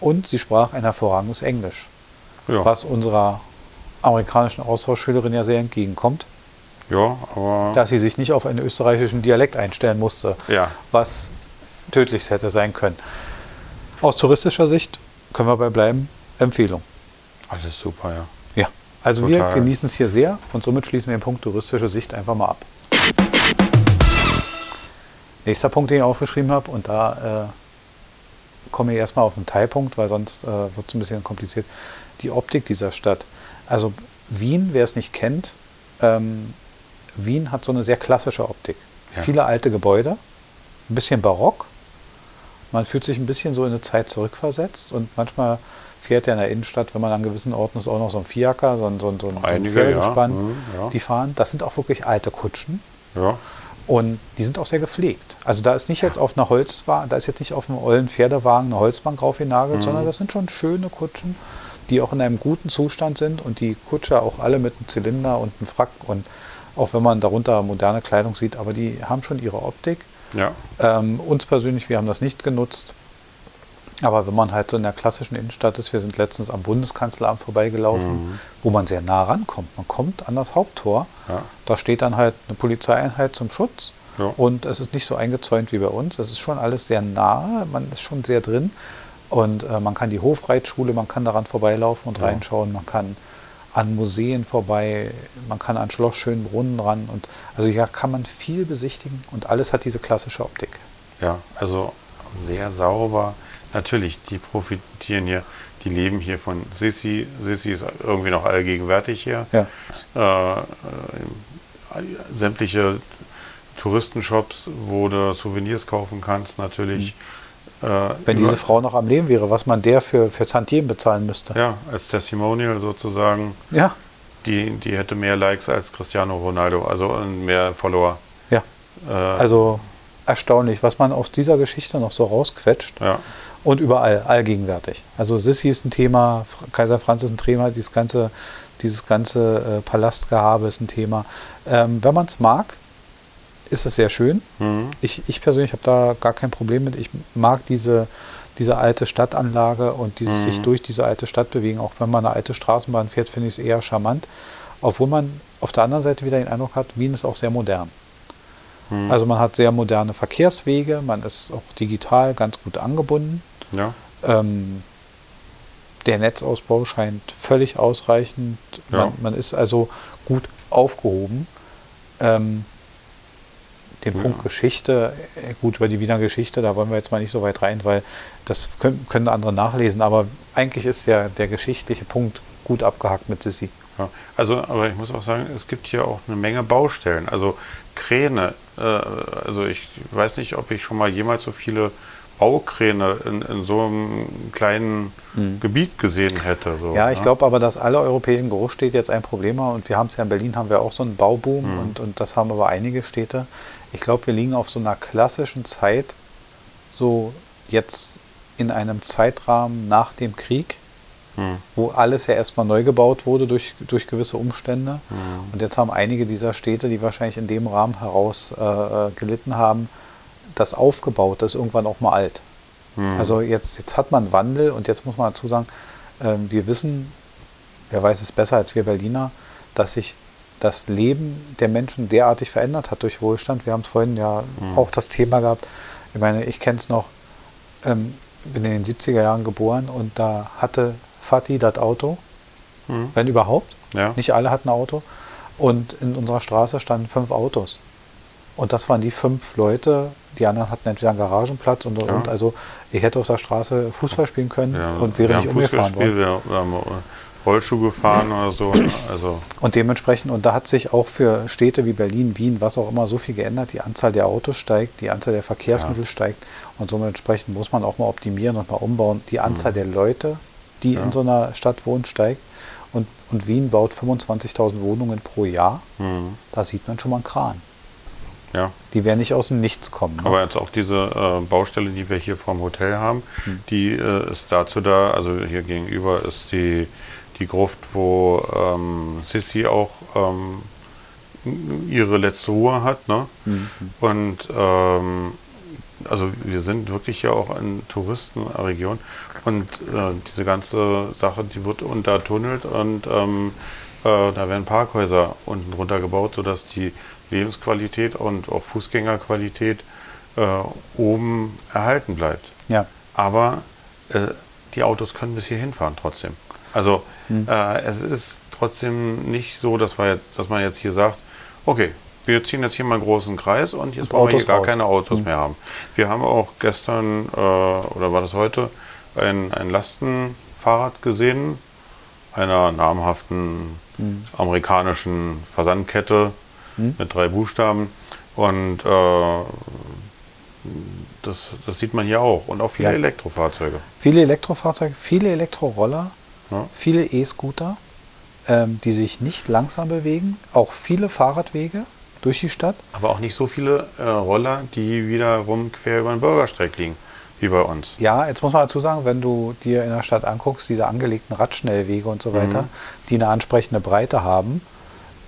Und sie sprach ein hervorragendes Englisch, ja. was unserer amerikanischen Austauschschülerin ja sehr entgegenkommt, ja, aber dass sie sich nicht auf einen österreichischen Dialekt einstellen musste, ja, was tödlich hätte sein können. Aus touristischer Sicht können wir bei bleiben, Empfehlung. alles super, ja. Ja, also wir Total. genießen es hier sehr und somit schließen wir den Punkt touristische Sicht einfach mal ab. Nächster Punkt, den ich aufgeschrieben habe, und da äh, komme ich erstmal auf einen Teilpunkt, weil sonst äh, wird es ein bisschen kompliziert. Die Optik dieser Stadt. Also Wien, wer es nicht kennt, ähm, Wien hat so eine sehr klassische Optik. Ja. Viele alte Gebäude, ein bisschen barock. Man fühlt sich ein bisschen so in eine Zeit zurückversetzt und manchmal fährt ja in der Innenstadt, wenn man an gewissen Orten ist, auch noch so ein Fiaker, so ein, so ein, so ein Einige, Pferdegespann, ja. Mhm, ja. die fahren. Das sind auch wirklich alte Kutschen. Ja, Und die sind auch sehr gepflegt. Also da ist nicht jetzt auf einer Holzwagen, da ist jetzt nicht auf einem ollen Pferdewagen eine Holzbank draufgenagelt, Mhm. sondern das sind schon schöne Kutschen, die auch in einem guten Zustand sind und die Kutscher auch alle mit einem Zylinder und einem Frack und auch wenn man darunter moderne Kleidung sieht, aber die haben schon ihre Optik. ja, Ähm, uns persönlich, wir haben das nicht genutzt. Aber wenn man halt so in der klassischen Innenstadt ist, wir sind letztens am Bundeskanzleramt vorbeigelaufen, wo man sehr nah rankommt. Man kommt an das Haupttor, Ja. da steht dann halt eine Polizeieinheit zum Schutz Ja. und es ist nicht so eingezäunt wie bei uns. Es ist schon alles sehr nah, man ist schon sehr drin und äh, man kann die Hofreitschule, man kann daran vorbeilaufen und Ja. reinschauen, man kann an Museen vorbei, man kann an Schloss Schönbrunn ran und also hier kann man viel besichtigen und alles hat diese klassische Optik. ja, also sehr sauber. Natürlich, die profitieren hier, die leben hier von Sissi. Sissi ist irgendwie noch allgegenwärtig hier. Ja. Äh, äh, sämtliche Touristenshops, wo du Souvenirs kaufen kannst, natürlich. Äh, Wenn über- diese Frau noch am Leben wäre, was man der für, für Tantiemen bezahlen müsste. Ja, als Testimonial sozusagen. Ja, Die, die hätte mehr Likes als Cristiano Ronaldo, also und mehr Follower. ja. Äh, Also erstaunlich, was man aus dieser Geschichte noch so rausquetscht. ja, Und überall, allgegenwärtig. Also Sissi ist ein Thema, Kaiser Franz ist ein Thema, dieses ganze, dieses ganze äh, Palastgehabe ist ein Thema. Ähm, wenn man es mag, ist es sehr schön. mhm. Ich, ich persönlich habe da gar kein Problem mit. Ich mag diese, diese alte Stadtanlage und dieses Mhm. sich durch diese alte Stadt bewegen. Auch wenn man eine alte Straßenbahn fährt, finde ich es eher charmant. Obwohl man auf der anderen Seite wieder den Eindruck hat, Wien ist auch sehr modern. Mhm. Also man hat sehr moderne Verkehrswege, man ist auch digital ganz gut angebunden. ja, Ähm, der Netzausbau scheint völlig ausreichend. Ja. Man, man ist also gut aufgehoben. Ähm, den. Punkt Geschichte, äh, gut, über die Wiener Geschichte, da wollen wir jetzt mal nicht so weit rein, weil das können, können andere nachlesen. Aber eigentlich ist der, der geschichtliche Punkt gut abgehakt mit Sissi. ja. Also, aber ich muss auch sagen, es gibt hier auch eine Menge Baustellen. Also Kräne. Äh, also ich weiß nicht, ob ich schon mal jemals so viele Baukräne in, in so einem kleinen Gebiet gesehen hätte. So. Ja, ich ne? glaube aber, dass alle europäischen Großstädte jetzt ein Problem haben. Und wir haben es ja in Berlin, haben wir auch so einen Bauboom und, und das haben aber einige Städte. Ich glaube, wir liegen auf so einer klassischen Zeit, so jetzt in einem Zeitrahmen nach dem Krieg, Hm. wo alles ja erstmal neu gebaut wurde durch, durch gewisse Umstände. Und jetzt haben einige dieser Städte, die wahrscheinlich in dem Rahmen heraus äh, äh, gelitten haben, das aufgebaut, das ist irgendwann auch mal alt. Hm. Also jetzt, jetzt hat man Wandel und jetzt muss man dazu sagen, ähm, wir wissen, wer weiß es besser als wir Berliner, dass sich das Leben der Menschen derartig verändert hat durch Wohlstand. Wir haben es vorhin ja auch das Thema gehabt. Ich meine, ich kenne es noch, ähm, bin in den 70er Jahren geboren und da hatte Fatih das Auto, Hm. wenn überhaupt. Ja. Nicht alle hatten ein Auto. Und in unserer Straße standen fünf Autos. Und das waren die fünf Leute. Die anderen hatten entweder einen Garagenplatz und, Ja. und. Also ich hätte auf der Straße Fußball spielen können Ja, und wäre wir nicht haben umgefahren worden. wir, wir haben äh, Rollschuh gefahren oder so. Also, Und dementsprechend, und da hat sich auch für Städte wie Berlin, Wien, was auch immer, so viel geändert. Die Anzahl der Autos steigt, die Anzahl der Verkehrsmittel Ja. steigt. Und somit entsprechend muss man auch mal optimieren und mal umbauen. Die Anzahl der Leute, die Mhm. Ja. in so einer Stadt wohnen, steigt. Und, und Wien baut 25.000 Wohnungen pro Jahr. hm, Da sieht man schon mal einen Kran. ja. Die werden nicht aus dem Nichts kommen. Ne? Aber jetzt auch diese äh, Baustelle, die wir hier vorm Hotel haben, Hm. die äh, ist dazu da, also hier gegenüber ist die die Gruft, wo ähm, Sissy auch ähm, ihre letzte Ruhe hat. Ne? Mhm. Und ähm, also wir sind wirklich ja auch in Touristenregion und äh, diese ganze Sache, die wird untertunnelt und ähm, äh, da werden Parkhäuser unten drunter gebaut, sodass die Lebensqualität und auch Fußgängerqualität äh, oben erhalten bleibt. Ja. Aber äh, die Autos können bis hierhin fahren trotzdem. Also äh, es ist trotzdem nicht so, dass, wir, dass man jetzt hier sagt, okay, wir ziehen jetzt hier mal einen großen Kreis und jetzt Und wollen wir hier gar raus. keine Autos mehr haben. Wir haben auch gestern, äh, oder war das heute, ein, ein Lastenfahrrad gesehen, einer namhaften amerikanischen Versandkette mit drei Buchstaben. Und äh, das, das sieht man hier auch. Und auch viele Ja. Elektrofahrzeuge. Viele Elektrofahrzeuge, viele Elektroroller, Ja. viele E-Scooter, ähm, die sich nicht langsam bewegen, auch viele Fahrradwege durch die Stadt. Aber auch nicht so viele äh, Roller, die wiederum quer über den Bürgersteig liegen, wie bei uns. Ja, jetzt muss man dazu sagen, wenn du dir in der Stadt anguckst, diese angelegten Radschnellwege und so weiter, die eine ansprechende Breite haben,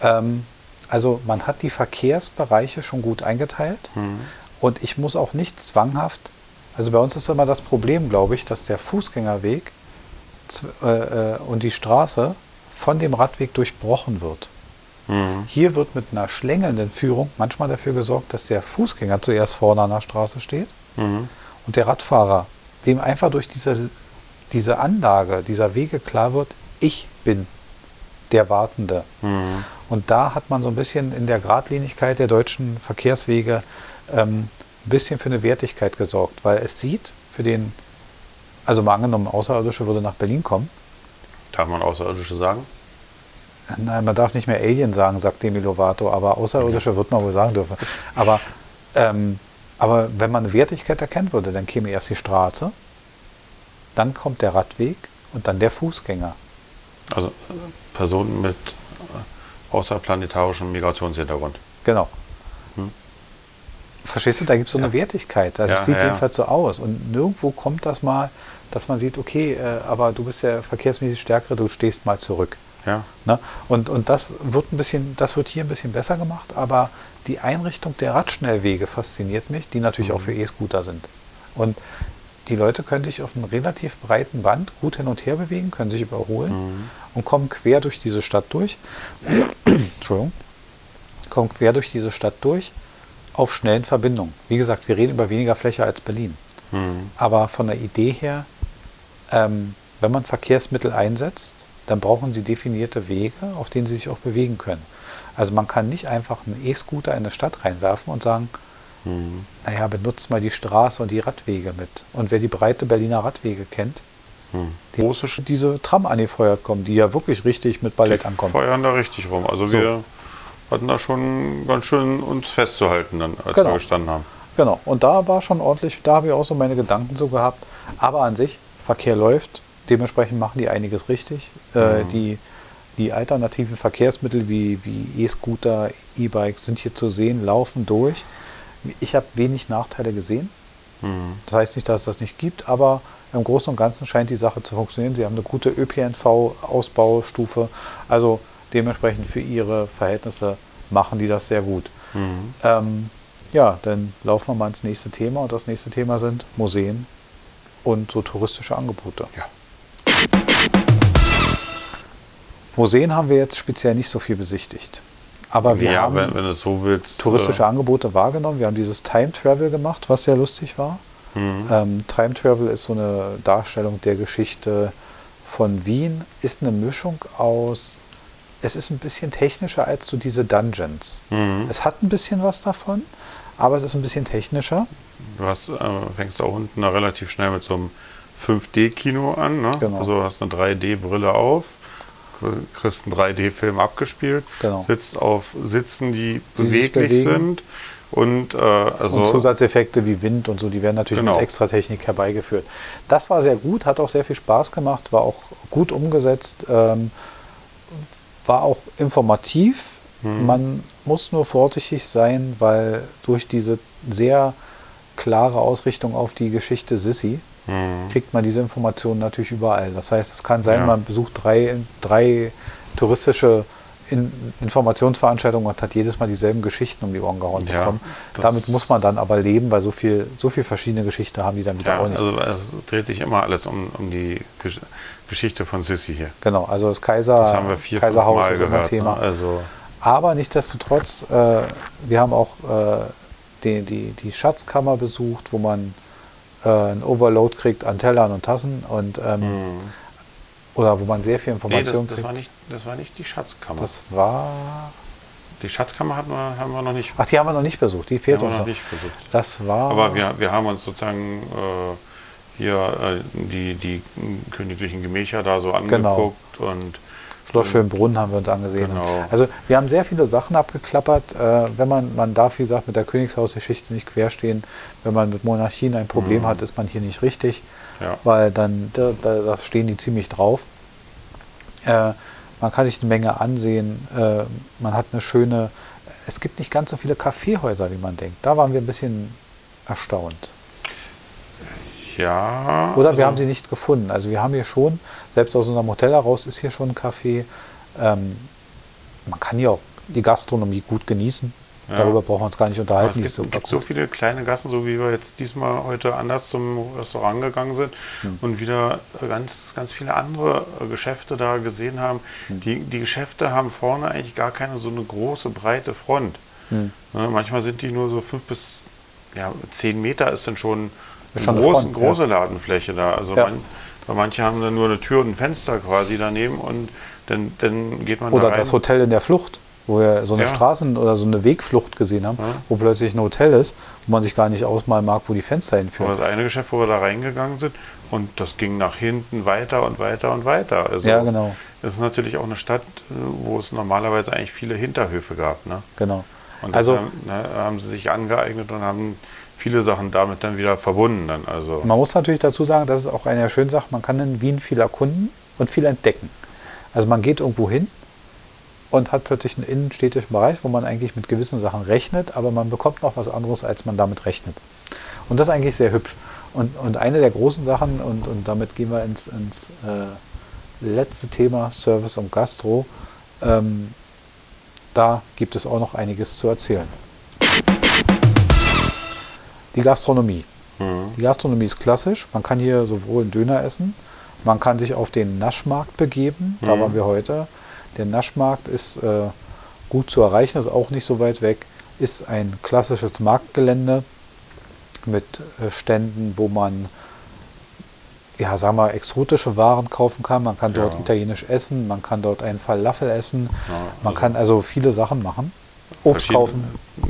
ähm, also man hat die Verkehrsbereiche schon gut eingeteilt und ich muss auch nicht zwanghaft, also bei uns ist immer das Problem, glaube ich, dass der Fußgängerweg äh, äh, und die Straße von dem Radweg durchbrochen wird. Mhm. Hier wird mit einer schlängelnden Führung manchmal dafür gesorgt, dass der Fußgänger zuerst vorne an der Straße steht Mhm. und der Radfahrer, dem einfach durch diese, diese Anlage, dieser Wege klar wird, ich bin der Wartende. Mhm. Und da hat man so ein bisschen in der Geradlinigkeit der deutschen Verkehrswege ähm, ein bisschen für eine Wertigkeit gesorgt, weil es sieht für den, also mal angenommen, Außerirdische würde nach Berlin kommen, Darf man Außerirdische sagen? Nein, man darf nicht mehr Alien sagen, sagt Demi Lovato, aber Außerirdische wird man wohl sagen dürfen. Aber, ähm, aber wenn man eine Wertigkeit erkennen würde, dann käme erst die Straße, dann kommt der Radweg und dann der Fußgänger. Also äh, Personen mit äh, außerplanetarischem Migrationshintergrund. Genau. Verstehst du, da gibt es so eine Ja. Wertigkeit. Also Ja, sieht ja, jedenfalls so aus. Und nirgendwo kommt das mal, dass man sieht, okay, äh, aber du bist ja verkehrsmäßig stärkere, du stehst mal zurück. Ja. Ne? Und, und das wird ein bisschen, das wird hier ein bisschen besser gemacht, aber die Einrichtung der Radschnellwege fasziniert mich, die natürlich auch für E-Scooter sind. Und die Leute können sich auf einem relativ breiten Band gut hin und her bewegen, können sich überholen und kommen quer durch diese Stadt durch. Entschuldigung. Kommen quer durch diese Stadt durch auf schnellen Verbindungen. Wie gesagt, wir reden über weniger Fläche als Berlin. Mhm. Aber von der Idee her, ähm, wenn man Verkehrsmittel einsetzt, dann brauchen sie definierte Wege, auf denen sie sich auch bewegen können. Also man kann nicht einfach einen E-Scooter in eine Stadt reinwerfen und sagen, Mhm. naja, benutzt mal die Straße und die Radwege mit. Und wer die breite Berliner Radwege kennt, Mhm. die Große diese Tram angefeuert kommen, die ja wirklich richtig mit Ballett die ankommen. feuern da richtig rum. Also So. wir hatten da schon ganz schön uns festzuhalten, dann, als Genau. wir gestanden haben. Genau, und da war schon ordentlich, da habe ich auch so meine Gedanken so gehabt. Aber an sich, Verkehr läuft, dementsprechend machen die einiges richtig. Äh, die, die alternativen Verkehrsmittel wie, wie E-Scooter, E-Bikes sind hier zu sehen, laufen durch. Ich habe wenig Nachteile gesehen. Mhm. Das heißt nicht, dass es das nicht gibt, aber im Großen und Ganzen scheint die Sache zu funktionieren. Sie haben eine gute ÖPNV-Ausbaustufe, also dementsprechend für ihre Verhältnisse machen die das sehr gut. Mhm. Ähm, ja, dann laufen wir mal ins nächste Thema und das nächste Thema sind Museen und so touristische Angebote. Ja. Museen haben wir jetzt speziell nicht so viel besichtigt. Aber wir ja, haben wenn, wenn so willst. touristische äh, Angebote wahrgenommen. Wir haben dieses Time Travel gemacht, was sehr lustig war. Mhm. Ähm, Time Travel ist so eine Darstellung der Geschichte von Wien, ist eine Mischung aus, es ist ein bisschen technischer als so diese Dungeons. Mhm. Es hat ein bisschen was davon, aber es ist ein bisschen technischer. Du hast, äh, fängst auch unten da relativ schnell mit so einem 5D-Kino an. Ne? Genau. Also hast eine 3D-Brille auf, kriegst einen 3D-Film abgespielt, Genau. sitzt auf Sitzen, die, Die beweglich sind. Und äh, also und Zusatzeffekte wie Wind und so, die werden natürlich Genau. mit Extratechnik herbeigeführt. Das war sehr gut, hat auch sehr viel Spaß gemacht, war auch gut umgesetzt, ähm, war auch informativ. Mhm. Man muss nur vorsichtig sein, weil durch diese sehr klare Ausrichtung auf die Geschichte Sissy kriegt man diese Informationen natürlich überall. Das heißt, es kann sein, Ja. man besucht drei, drei touristische in Informationsveranstaltungen und hat jedes Mal dieselben Geschichten um die Ohren gehauen Ja, bekommen. Damit muss man dann aber leben, weil so viel, so viel verschiedene Geschichten haben die dann wieder Ja, auch nicht. also es dreht sich immer alles um, um die Gesch Geschichte von Sissi hier. genau, also das Kaiser, Das haben wir vier, Kaiserhaus Mal ist immer gehört. Thema. Ne? Also, Aber nichtsdestotrotz, äh, wir haben auch äh, die, die, die Schatzkammer besucht, wo man äh, ein Overload kriegt an Tellern und Tassen und ähm, oder wo man sehr viel nee, das, das, kriegt. war nicht, das war nicht die Schatzkammer. das war. die Schatzkammer hatten wir, haben wir noch nicht, Ach, die haben wir noch nicht besucht, die fehlt haben wir uns noch noch. nicht besucht. Das war. Aber wir, wir haben uns sozusagen äh, hier äh, die, die königlichen Gemächer da so angeguckt und Schloss Schönbrunn haben wir uns angesehen. Genau. Also wir haben sehr viele Sachen abgeklappert. Äh, wenn man, man darf, wie gesagt, mit der Königshausgeschichte nicht querstehen. Wenn man mit Monarchien ein Problem hat, ist man hier nicht richtig, Mhm. Ja. weil dann da, da, stehen die ziemlich drauf. Äh, man kann sich eine Menge ansehen. Äh, man hat eine schöne. Es gibt nicht ganz so viele Kaffeehäuser, wie man denkt. Da waren wir ein bisschen erstaunt. ja. Oder also, wir haben sie nicht gefunden. Also wir haben hier schon, selbst aus unserem Hotel heraus ist hier schon ein Café. Ähm, man kann hier auch die Gastronomie gut genießen. Ja. Darüber brauchen wir uns gar nicht Aber unterhalten. es die gibt, gibt so viele kleine Gassen, so wie wir jetzt diesmal heute anders zum Restaurant gegangen sind Hm. und wieder ganz, ganz viele andere äh, Geschäfte da gesehen haben. Hm. Die, die Geschäfte haben vorne eigentlich gar keine so eine große, breite Front. Hm. Ne, manchmal sind die nur so fünf bis ja, zehn Meter ist dann schon, Ist eine schon eine große, Front, große Ladenfläche da. Also Ja. man, weil manche haben dann nur eine Tür und ein Fenster quasi daneben und dann, dann geht man Oder da rein. das Hotel in der Flucht, wo wir so eine Ja. Straßen- oder so eine Wegflucht gesehen haben, wo plötzlich ein Hotel ist, wo man sich gar nicht ausmalen mag, wo die Fenster hinführen. das eine Geschäft, wo wir da reingegangen sind, und das ging nach hinten weiter und weiter und weiter. Also Ja, genau. Es ist natürlich auch eine Stadt, wo es normalerweise eigentlich viele Hinterhöfe gab. Ne? Genau. Und Also also ne, haben sie sich angeeignet und haben viele Sachen damit dann wieder verbunden. Dann. Also, Man muss natürlich dazu sagen, das ist auch eine der schönen Sachen, man kann in Wien viel erkunden und viel entdecken. Also man geht irgendwo hin und hat plötzlich einen innenstädtischen Bereich, wo man eigentlich mit gewissen Sachen rechnet, aber man bekommt noch was anderes, als man damit rechnet. Und das ist eigentlich sehr hübsch. Und, und eine der großen Sachen, und, und damit gehen wir ins, ins äh, letzte Thema, Service und Gastro, ähm, da gibt es auch noch einiges zu erzählen. Die Gastronomie. Mhm. Die Gastronomie ist klassisch. Man kann hier sowohl einen Döner essen, man kann sich auf den Naschmarkt begeben. Da Mhm. waren wir heute. Der Naschmarkt ist äh, gut zu erreichen, ist auch nicht so weit weg. Ist ein klassisches Marktgelände mit äh, Ständen, wo man ja, sagen wir, exotische Waren kaufen kann. Man kann dort Ja. italienisch essen, man kann dort einen Falafel essen. Ja, man also- kann also viele Sachen machen. Obst kaufen.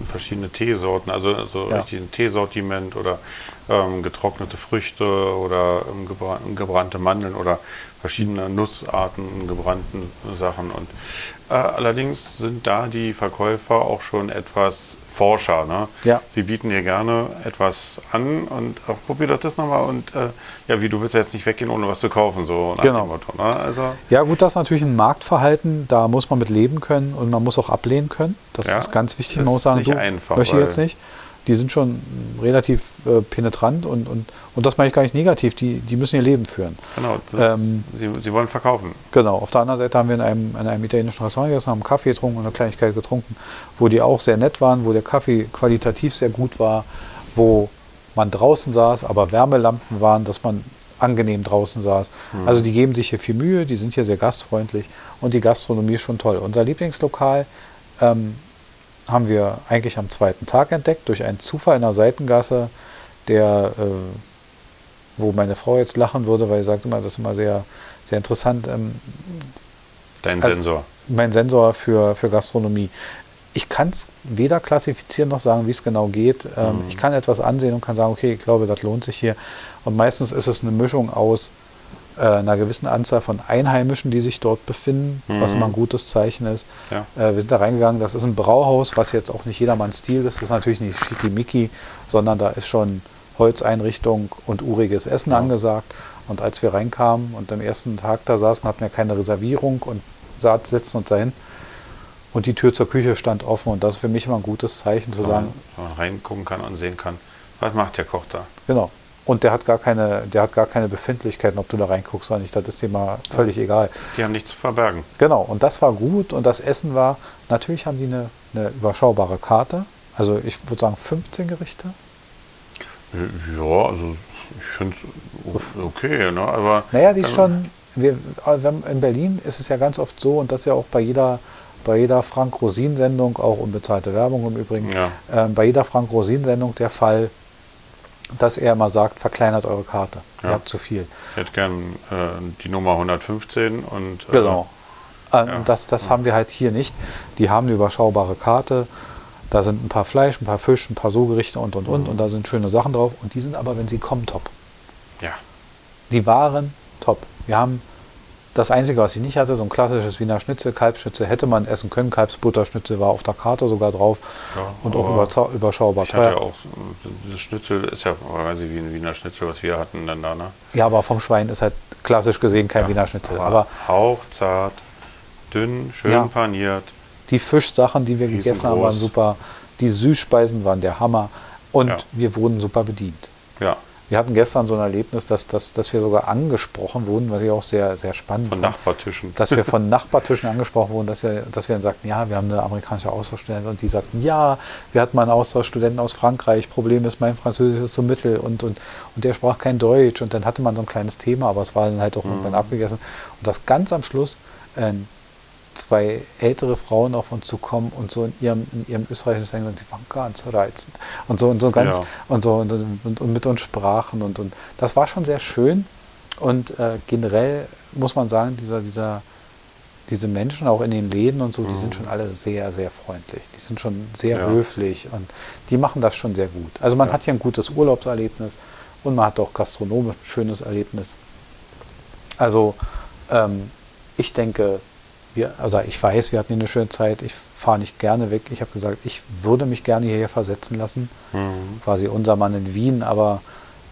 verschiedene Teesorten, also, also Ja. richtig ein Teesortiment oder ähm, getrocknete Früchte oder ähm, gebra gebrannte Mandeln oder verschiedene Nussarten, gebrannten Sachen. Und äh, allerdings sind da die Verkäufer auch schon etwas forscher. Ne? Ja. Sie bieten dir gerne etwas an und ach, probier doch das nochmal und äh, ja, wie du willst ja jetzt nicht weggehen, ohne was zu kaufen, so nach Genau. dem Motto. Ne? Also, Ja, gut, das ist natürlich ein Marktverhalten, da muss man mit leben können und man muss auch ablehnen können. Das Ja, ist ganz wichtig. das Man muss ist sagen, nicht du einfach, möchte ich jetzt nicht. Die sind schon relativ äh, penetrant und, und, und das meine ich gar nicht negativ. Die, die müssen ihr Leben führen. genau, Ähm, sie, sie wollen verkaufen. Genau. Auf der anderen Seite haben wir in einem, in einem italienischen Restaurant gegessen, haben Kaffee getrunken und eine Kleinigkeit getrunken, wo die auch sehr nett waren, wo der Kaffee qualitativ sehr gut war, wo man draußen saß, aber Wärmelampen waren, dass man angenehm draußen saß. Also die geben sich hier viel Mühe, die sind hier sehr gastfreundlich und die Gastronomie ist schon toll. Unser Lieblingslokal ähm, haben wir eigentlich am zweiten Tag entdeckt, durch einen Zufall in einer Seitengasse, der, äh, wo meine Frau jetzt lachen würde, weil sie sagt immer, das ist immer sehr, sehr interessant. Ähm, Dein Also- Sensor. mein Sensor für, für Gastronomie. Ich kann es weder klassifizieren noch sagen, wie es genau geht. Ähm, Ich kann etwas ansehen und kann sagen, okay, ich glaube, das lohnt sich hier. Und meistens ist es eine Mischung aus äh, einer gewissen Anzahl von Einheimischen, die sich dort befinden, was immer ein gutes Zeichen ist. Ja. Äh, wir sind da reingegangen, das ist ein Brauhaus, was jetzt auch nicht jedermanns Stil ist. Das ist natürlich nicht schickimicki, sondern da ist schon Holzeinrichtung und uriges Essen angesagt. Und als wir reinkamen und am ersten Tag da saßen, hatten wir keine Reservierung und saß, setzten uns dahin. Und die Tür zur Küche stand offen und das ist für mich immer ein gutes Zeichen zu sagen, Wo man reingucken kann und sehen kann, was macht der Koch da. genau. Und der hat gar keine, der hat gar keine Befindlichkeiten, ob du da reinguckst oder nicht. Das ist dir mal völlig egal. Die haben nichts zu verbergen. Genau, und das war gut und das Essen war, natürlich haben die eine, eine überschaubare Karte. Also ich würde sagen 15 Gerichte. Ja, also ich finde es okay, ne? aber Naja, die ist schon, wir, haben- in Berlin ist es ja ganz oft so und das ist ja auch bei jeder, bei jeder Frank-Rosin-Sendung, auch unbezahlte Werbung im Übrigen, Ja. ähm, bei jeder Frank-Rosin-Sendung der Fall, dass er immer sagt, verkleinert eure Karte. Ihr Ja. habt zu viel. ich hätte gern äh, die Nummer 115 und äh, Genau. Ähm, ja. Das, das haben wir halt hier nicht. Die haben eine überschaubare Karte. Da sind ein paar Fleisch, ein paar Fisch, ein paar so Gerichte und und Mhm. und. Und da sind schöne Sachen drauf. Und die sind aber, wenn sie kommen, top. ja. Die waren top. Wir haben das Einzige, was ich nicht hatte, so ein klassisches Wiener Schnitzel, Kalbsschnitzel hätte man essen können. Kalbsbutterschnitzel war auf der Karte sogar drauf Ja, und auch überschaubar Ich hatte ja teuer. auch, äh, dieses Schnitzel ist ja quasi wie ein Wiener Schnitzel, was wir hatten dann da, ne? Ja, aber vom Schwein ist halt klassisch gesehen kein Ja, Wiener Schnitzel. Aber, Aber hauchzart, dünn, schön Ja. paniert. die Fischsachen, die wir gegessen haben, waren super. Die Süßspeisen waren der Hammer. Und wir wurden super bedient. Ja, Wir hatten gestern so ein Erlebnis, dass, dass, dass wir sogar angesprochen wurden, was ich auch sehr, sehr spannend von fand. Nachbartischen. Dass wir von Nachbartischen angesprochen wurden, dass wir, dass wir dann sagten, ja, wir haben eine amerikanische Austauschstudentin und die sagten, ja, wir hatten mal einen Austauschstudenten aus Frankreich, Problem ist, mein Französisch ist so mittel und, und, und der sprach kein Deutsch und dann hatte man so ein kleines Thema, aber es war dann halt auch irgendwann abgegessen. Und das ganz am Schluss äh, zwei ältere Frauen auf uns zukommen und so in ihrem, in ihrem österreichischen Slang sagen, sie waren ganz reizend und so und so ganz Ja. und so und, und, und mit uns sprachen und, und das war schon sehr schön und äh, generell muss man sagen, dieser, dieser, diese Menschen auch in den Läden und so, die sind schon alle sehr, sehr freundlich. Die sind schon sehr Mhm. Ja. höflich und die machen das schon sehr gut. Also man Ja. hat hier ein gutes Urlaubserlebnis und man hat auch gastronomisch ein schönes Erlebnis. Also ähm, ich denke, wir, oder ich weiß, wir hatten hier eine schöne Zeit. Ich fahre nicht gerne weg. Ich habe gesagt, ich würde mich gerne hierher versetzen lassen. Mhm. Quasi unser Mann in Wien, aber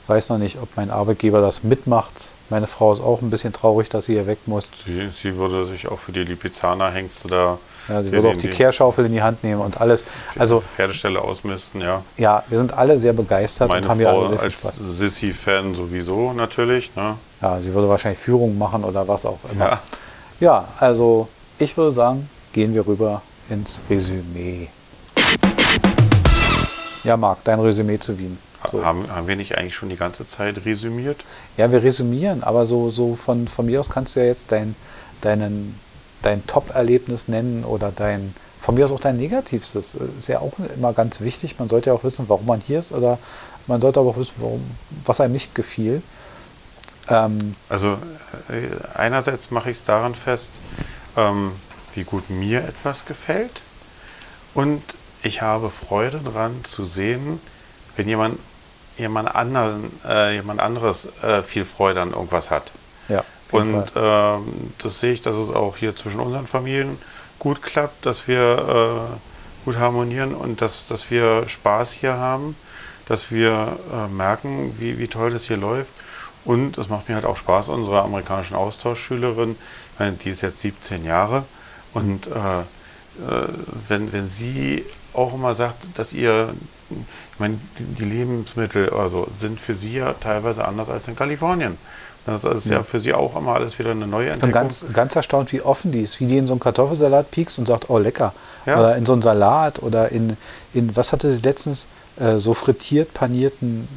weiß noch nicht, ob mein Arbeitgeber das mitmacht. Meine Frau ist auch ein bisschen traurig, dass sie hier weg muss. Sie, sie würde sich auch für die Lipizzaner-Hengste da Ja, sie hier würde auch die Kehrschaufel in die Hand nehmen und alles. Also Pferdestelle ausmisten, ja. ja, wir sind alle sehr begeistert Meine und haben hier Frau alle sehr viel Spaß. Sissy-Fan sowieso natürlich, ne? Ja, sie würde wahrscheinlich Führung machen oder was auch immer. Ja. Ja, also ich würde sagen, gehen wir rüber ins Resümee. Ja, Marc, dein Resümee zu Wien. So. Haben, haben wir nicht eigentlich schon die ganze Zeit resümiert? Ja, wir resümieren, aber so, so von, von mir aus kannst du ja jetzt dein, deinen, dein Top-Erlebnis nennen oder dein, von mir aus auch dein Negativstes. Das ist ja auch immer ganz wichtig. Man sollte ja auch wissen, warum man hier ist oder man sollte aber auch wissen, warum, was einem nicht gefiel. Ähm, Also äh, einerseits mache ich es daran fest, ähm, wie gut mir etwas gefällt und ich habe Freude daran zu sehen, wenn jemand jemand anderen äh, jemand anderes äh, viel Freude an irgendwas hat. ja, Und ähm, das sehe ich, dass es auch hier zwischen unseren Familien gut klappt, dass wir äh, gut harmonieren und dass, dass wir Spaß hier haben, dass wir äh, merken, wie, wie toll das hier läuft. Und es macht mir halt auch Spaß, unsere amerikanischen Austauschschülerin, die ist jetzt 17 Jahre. Und äh, wenn, wenn sie auch immer sagt, dass ihr, ich meine, die, Lebensmittel also sind für sie ja teilweise anders als in Kalifornien. Das ist ja, für sie auch immer alles wieder eine neue Ich Entdeckung. bin ganz, ganz erstaunt, wie offen die ist, wie die in so einen Kartoffelsalat piekst und sagt, oh lecker. Ja. Oder in so einen Salat oder in, in was hatte sie letztens, äh, so frittiert panierten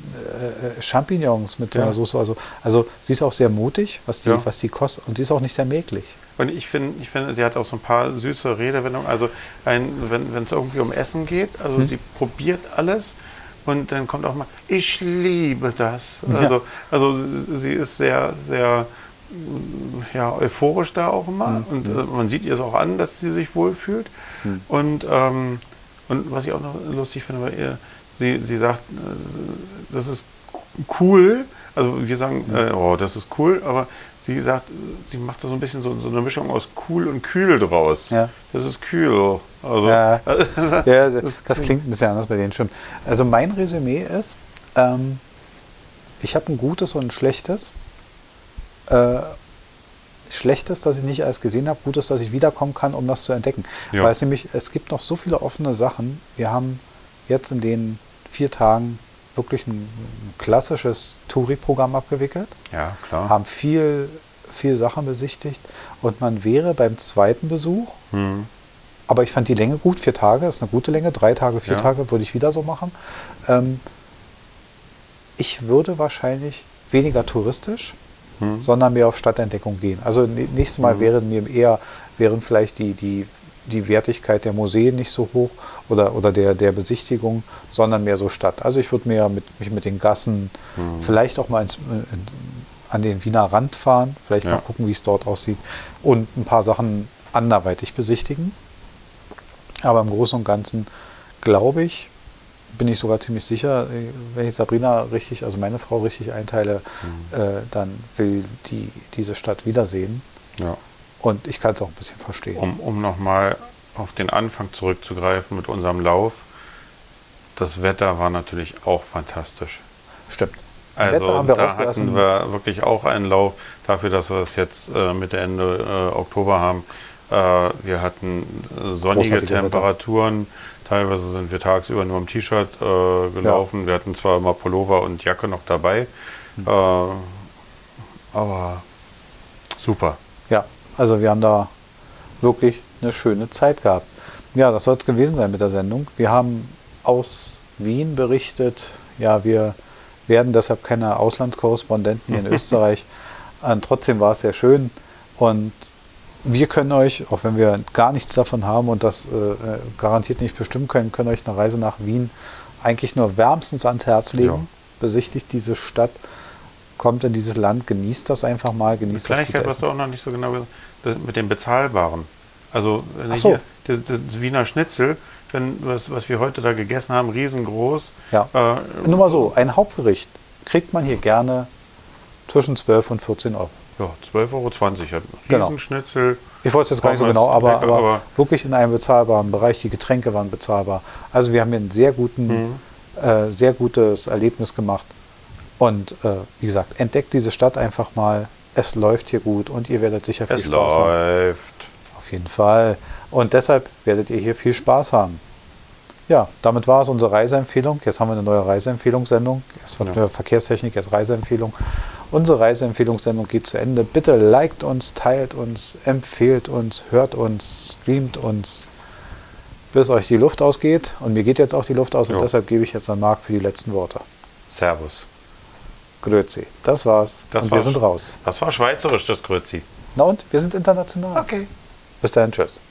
äh, äh, Champignons mit so einer Ja. Soße. Also, also sie ist auch sehr mutig, was die, Ja. was die kostet und sie ist auch nicht sehr mäglich. Und ich finde, ich finde, sie hat auch so ein paar süße Redewendungen. Also ein, wenn wenn es irgendwie um Essen geht, also Hm. sie probiert alles und dann kommt auch mal, ich liebe das. Ja. Also, also sie ist sehr, sehr ja, euphorisch da auch immer. Hm. Und äh, man sieht ihr es auch an, dass sie sich wohlfühlt. Und, ähm, und was ich auch noch lustig finde bei ihr, sie, sie sagt, äh, das ist cool. Also wir sagen, äh, oh, das ist cool, aber sie sagt, sie macht da so ein bisschen so, so eine Mischung aus cool und kühl draus. Ja. Das ist kühl. Also, Ja. Ja, das, das klingt ein bisschen anders bei denen schon. Also mein Resümee ist, ähm, ich habe ein gutes und ein schlechtes. Äh, schlechtes, dass ich nicht alles gesehen habe, gutes, dass ich wiederkommen kann, um das zu entdecken. Ja. Weil es nämlich, es gibt noch so viele offene Sachen. Wir haben jetzt in den vier Tagen wirklich ein, klassisches Touri-Programm abgewickelt, Ja, klar. haben viel, viel Sachen besichtigt und man wäre beim zweiten Besuch, Hm. aber ich fand die Länge gut, vier Tage ist eine gute Länge, drei Tage, vier Ja. Tage würde ich wieder so machen. Ähm, ich würde wahrscheinlich weniger touristisch, Hm. sondern mehr auf Stadtentdeckung gehen. Also nä- nächstes Mal wären mir eher, wären vielleicht die, die, die Wertigkeit der Museen nicht so hoch oder, oder der, der Besichtigung, sondern mehr so Stadt. Also ich würde mehr mit, mich mit den Gassen, Hm. vielleicht auch mal ins, in, an den Wiener Rand fahren, vielleicht Ja. mal gucken, wie es dort aussieht und ein paar Sachen anderweitig besichtigen. Aber im Großen und Ganzen glaube ich, bin ich sogar ziemlich sicher, äh, wenn ich Sabrina richtig, also meine Frau richtig einteile, Mhm. äh, dann will die diese Stadt wiedersehen. Ja. Und ich kann es auch ein bisschen verstehen. Um, um nochmal auf den Anfang zurückzugreifen mit unserem Lauf. Das Wetter war natürlich auch fantastisch. Stimmt. Also Wetter da hatten wir wirklich auch einen Lauf dafür, dass wir es jetzt äh, Mitte Ende äh, Oktober haben. Äh, wir hatten äh, sonnige Großartiges Wetter. Temperaturen. Teilweise sind wir tagsüber nur im T-Shirt äh, gelaufen. Wir hatten zwar immer Pullover und Jacke noch dabei, Hm. äh, aber super. Also wir haben da wirklich eine schöne Zeit gehabt. Ja, das soll es gewesen sein mit der Sendung. Wir haben aus Wien berichtet. Ja, wir werden deshalb keine Auslandskorrespondenten hier in Österreich. Und trotzdem war es sehr schön. Und wir können euch, auch wenn wir gar nichts davon haben und das äh, äh, garantiert nicht bestimmen können, können euch eine Reise nach Wien eigentlich nur wärmstens ans Herz legen. Ja. Besichtigt diese Stadt, kommt in dieses Land, genießt das einfach mal, genießt das gute Kleinigkeit, was Essen. du auch noch nicht so genau gesagt hast, mit dem Bezahlbaren. Also ich so. hier, das, das Wiener Schnitzel, wenn, was, was wir heute da gegessen haben, riesengroß. Ja. Äh, Nur mal so, ein Hauptgericht kriegt man hier gerne zwischen 12 und 14 Euro. ja, 12,20 Euro. Ein Genau. Riesenschnitzel. Ich wollte es jetzt gar nicht so genau, aber, lecker, aber, aber- wirklich in einem bezahlbaren Bereich. Die Getränke waren bezahlbar. Also wir haben hier ein sehr, guten, Mhm. äh, sehr gutes Erlebnis gemacht. Und äh, wie gesagt, entdeckt diese Stadt einfach mal. Es läuft hier gut und ihr werdet sicher viel Es Spaß haben. läuft. Auf jeden Fall. Und deshalb werdet ihr hier viel Spaß haben. Ja, damit war es unsere Reiseempfehlung. Jetzt haben wir eine neue Reiseempfehlungssendung. Erst von Ja. der Verkehrstechnik, jetzt Reiseempfehlung. Unsere Reiseempfehlungssendung geht zu Ende. Bitte liked uns, teilt uns, empfehlt uns, hört uns, streamt uns, bis euch die Luft ausgeht. Und mir geht jetzt auch die Luft aus und Jo. deshalb gebe ich jetzt an Marc für die letzten Worte. Servus. Grüezi. Das war's. Das und wir war's. sind raus. Das war schweizerisch, das Grüezi. Na und? Wir sind international. Okay. Bis dahin, tschüss.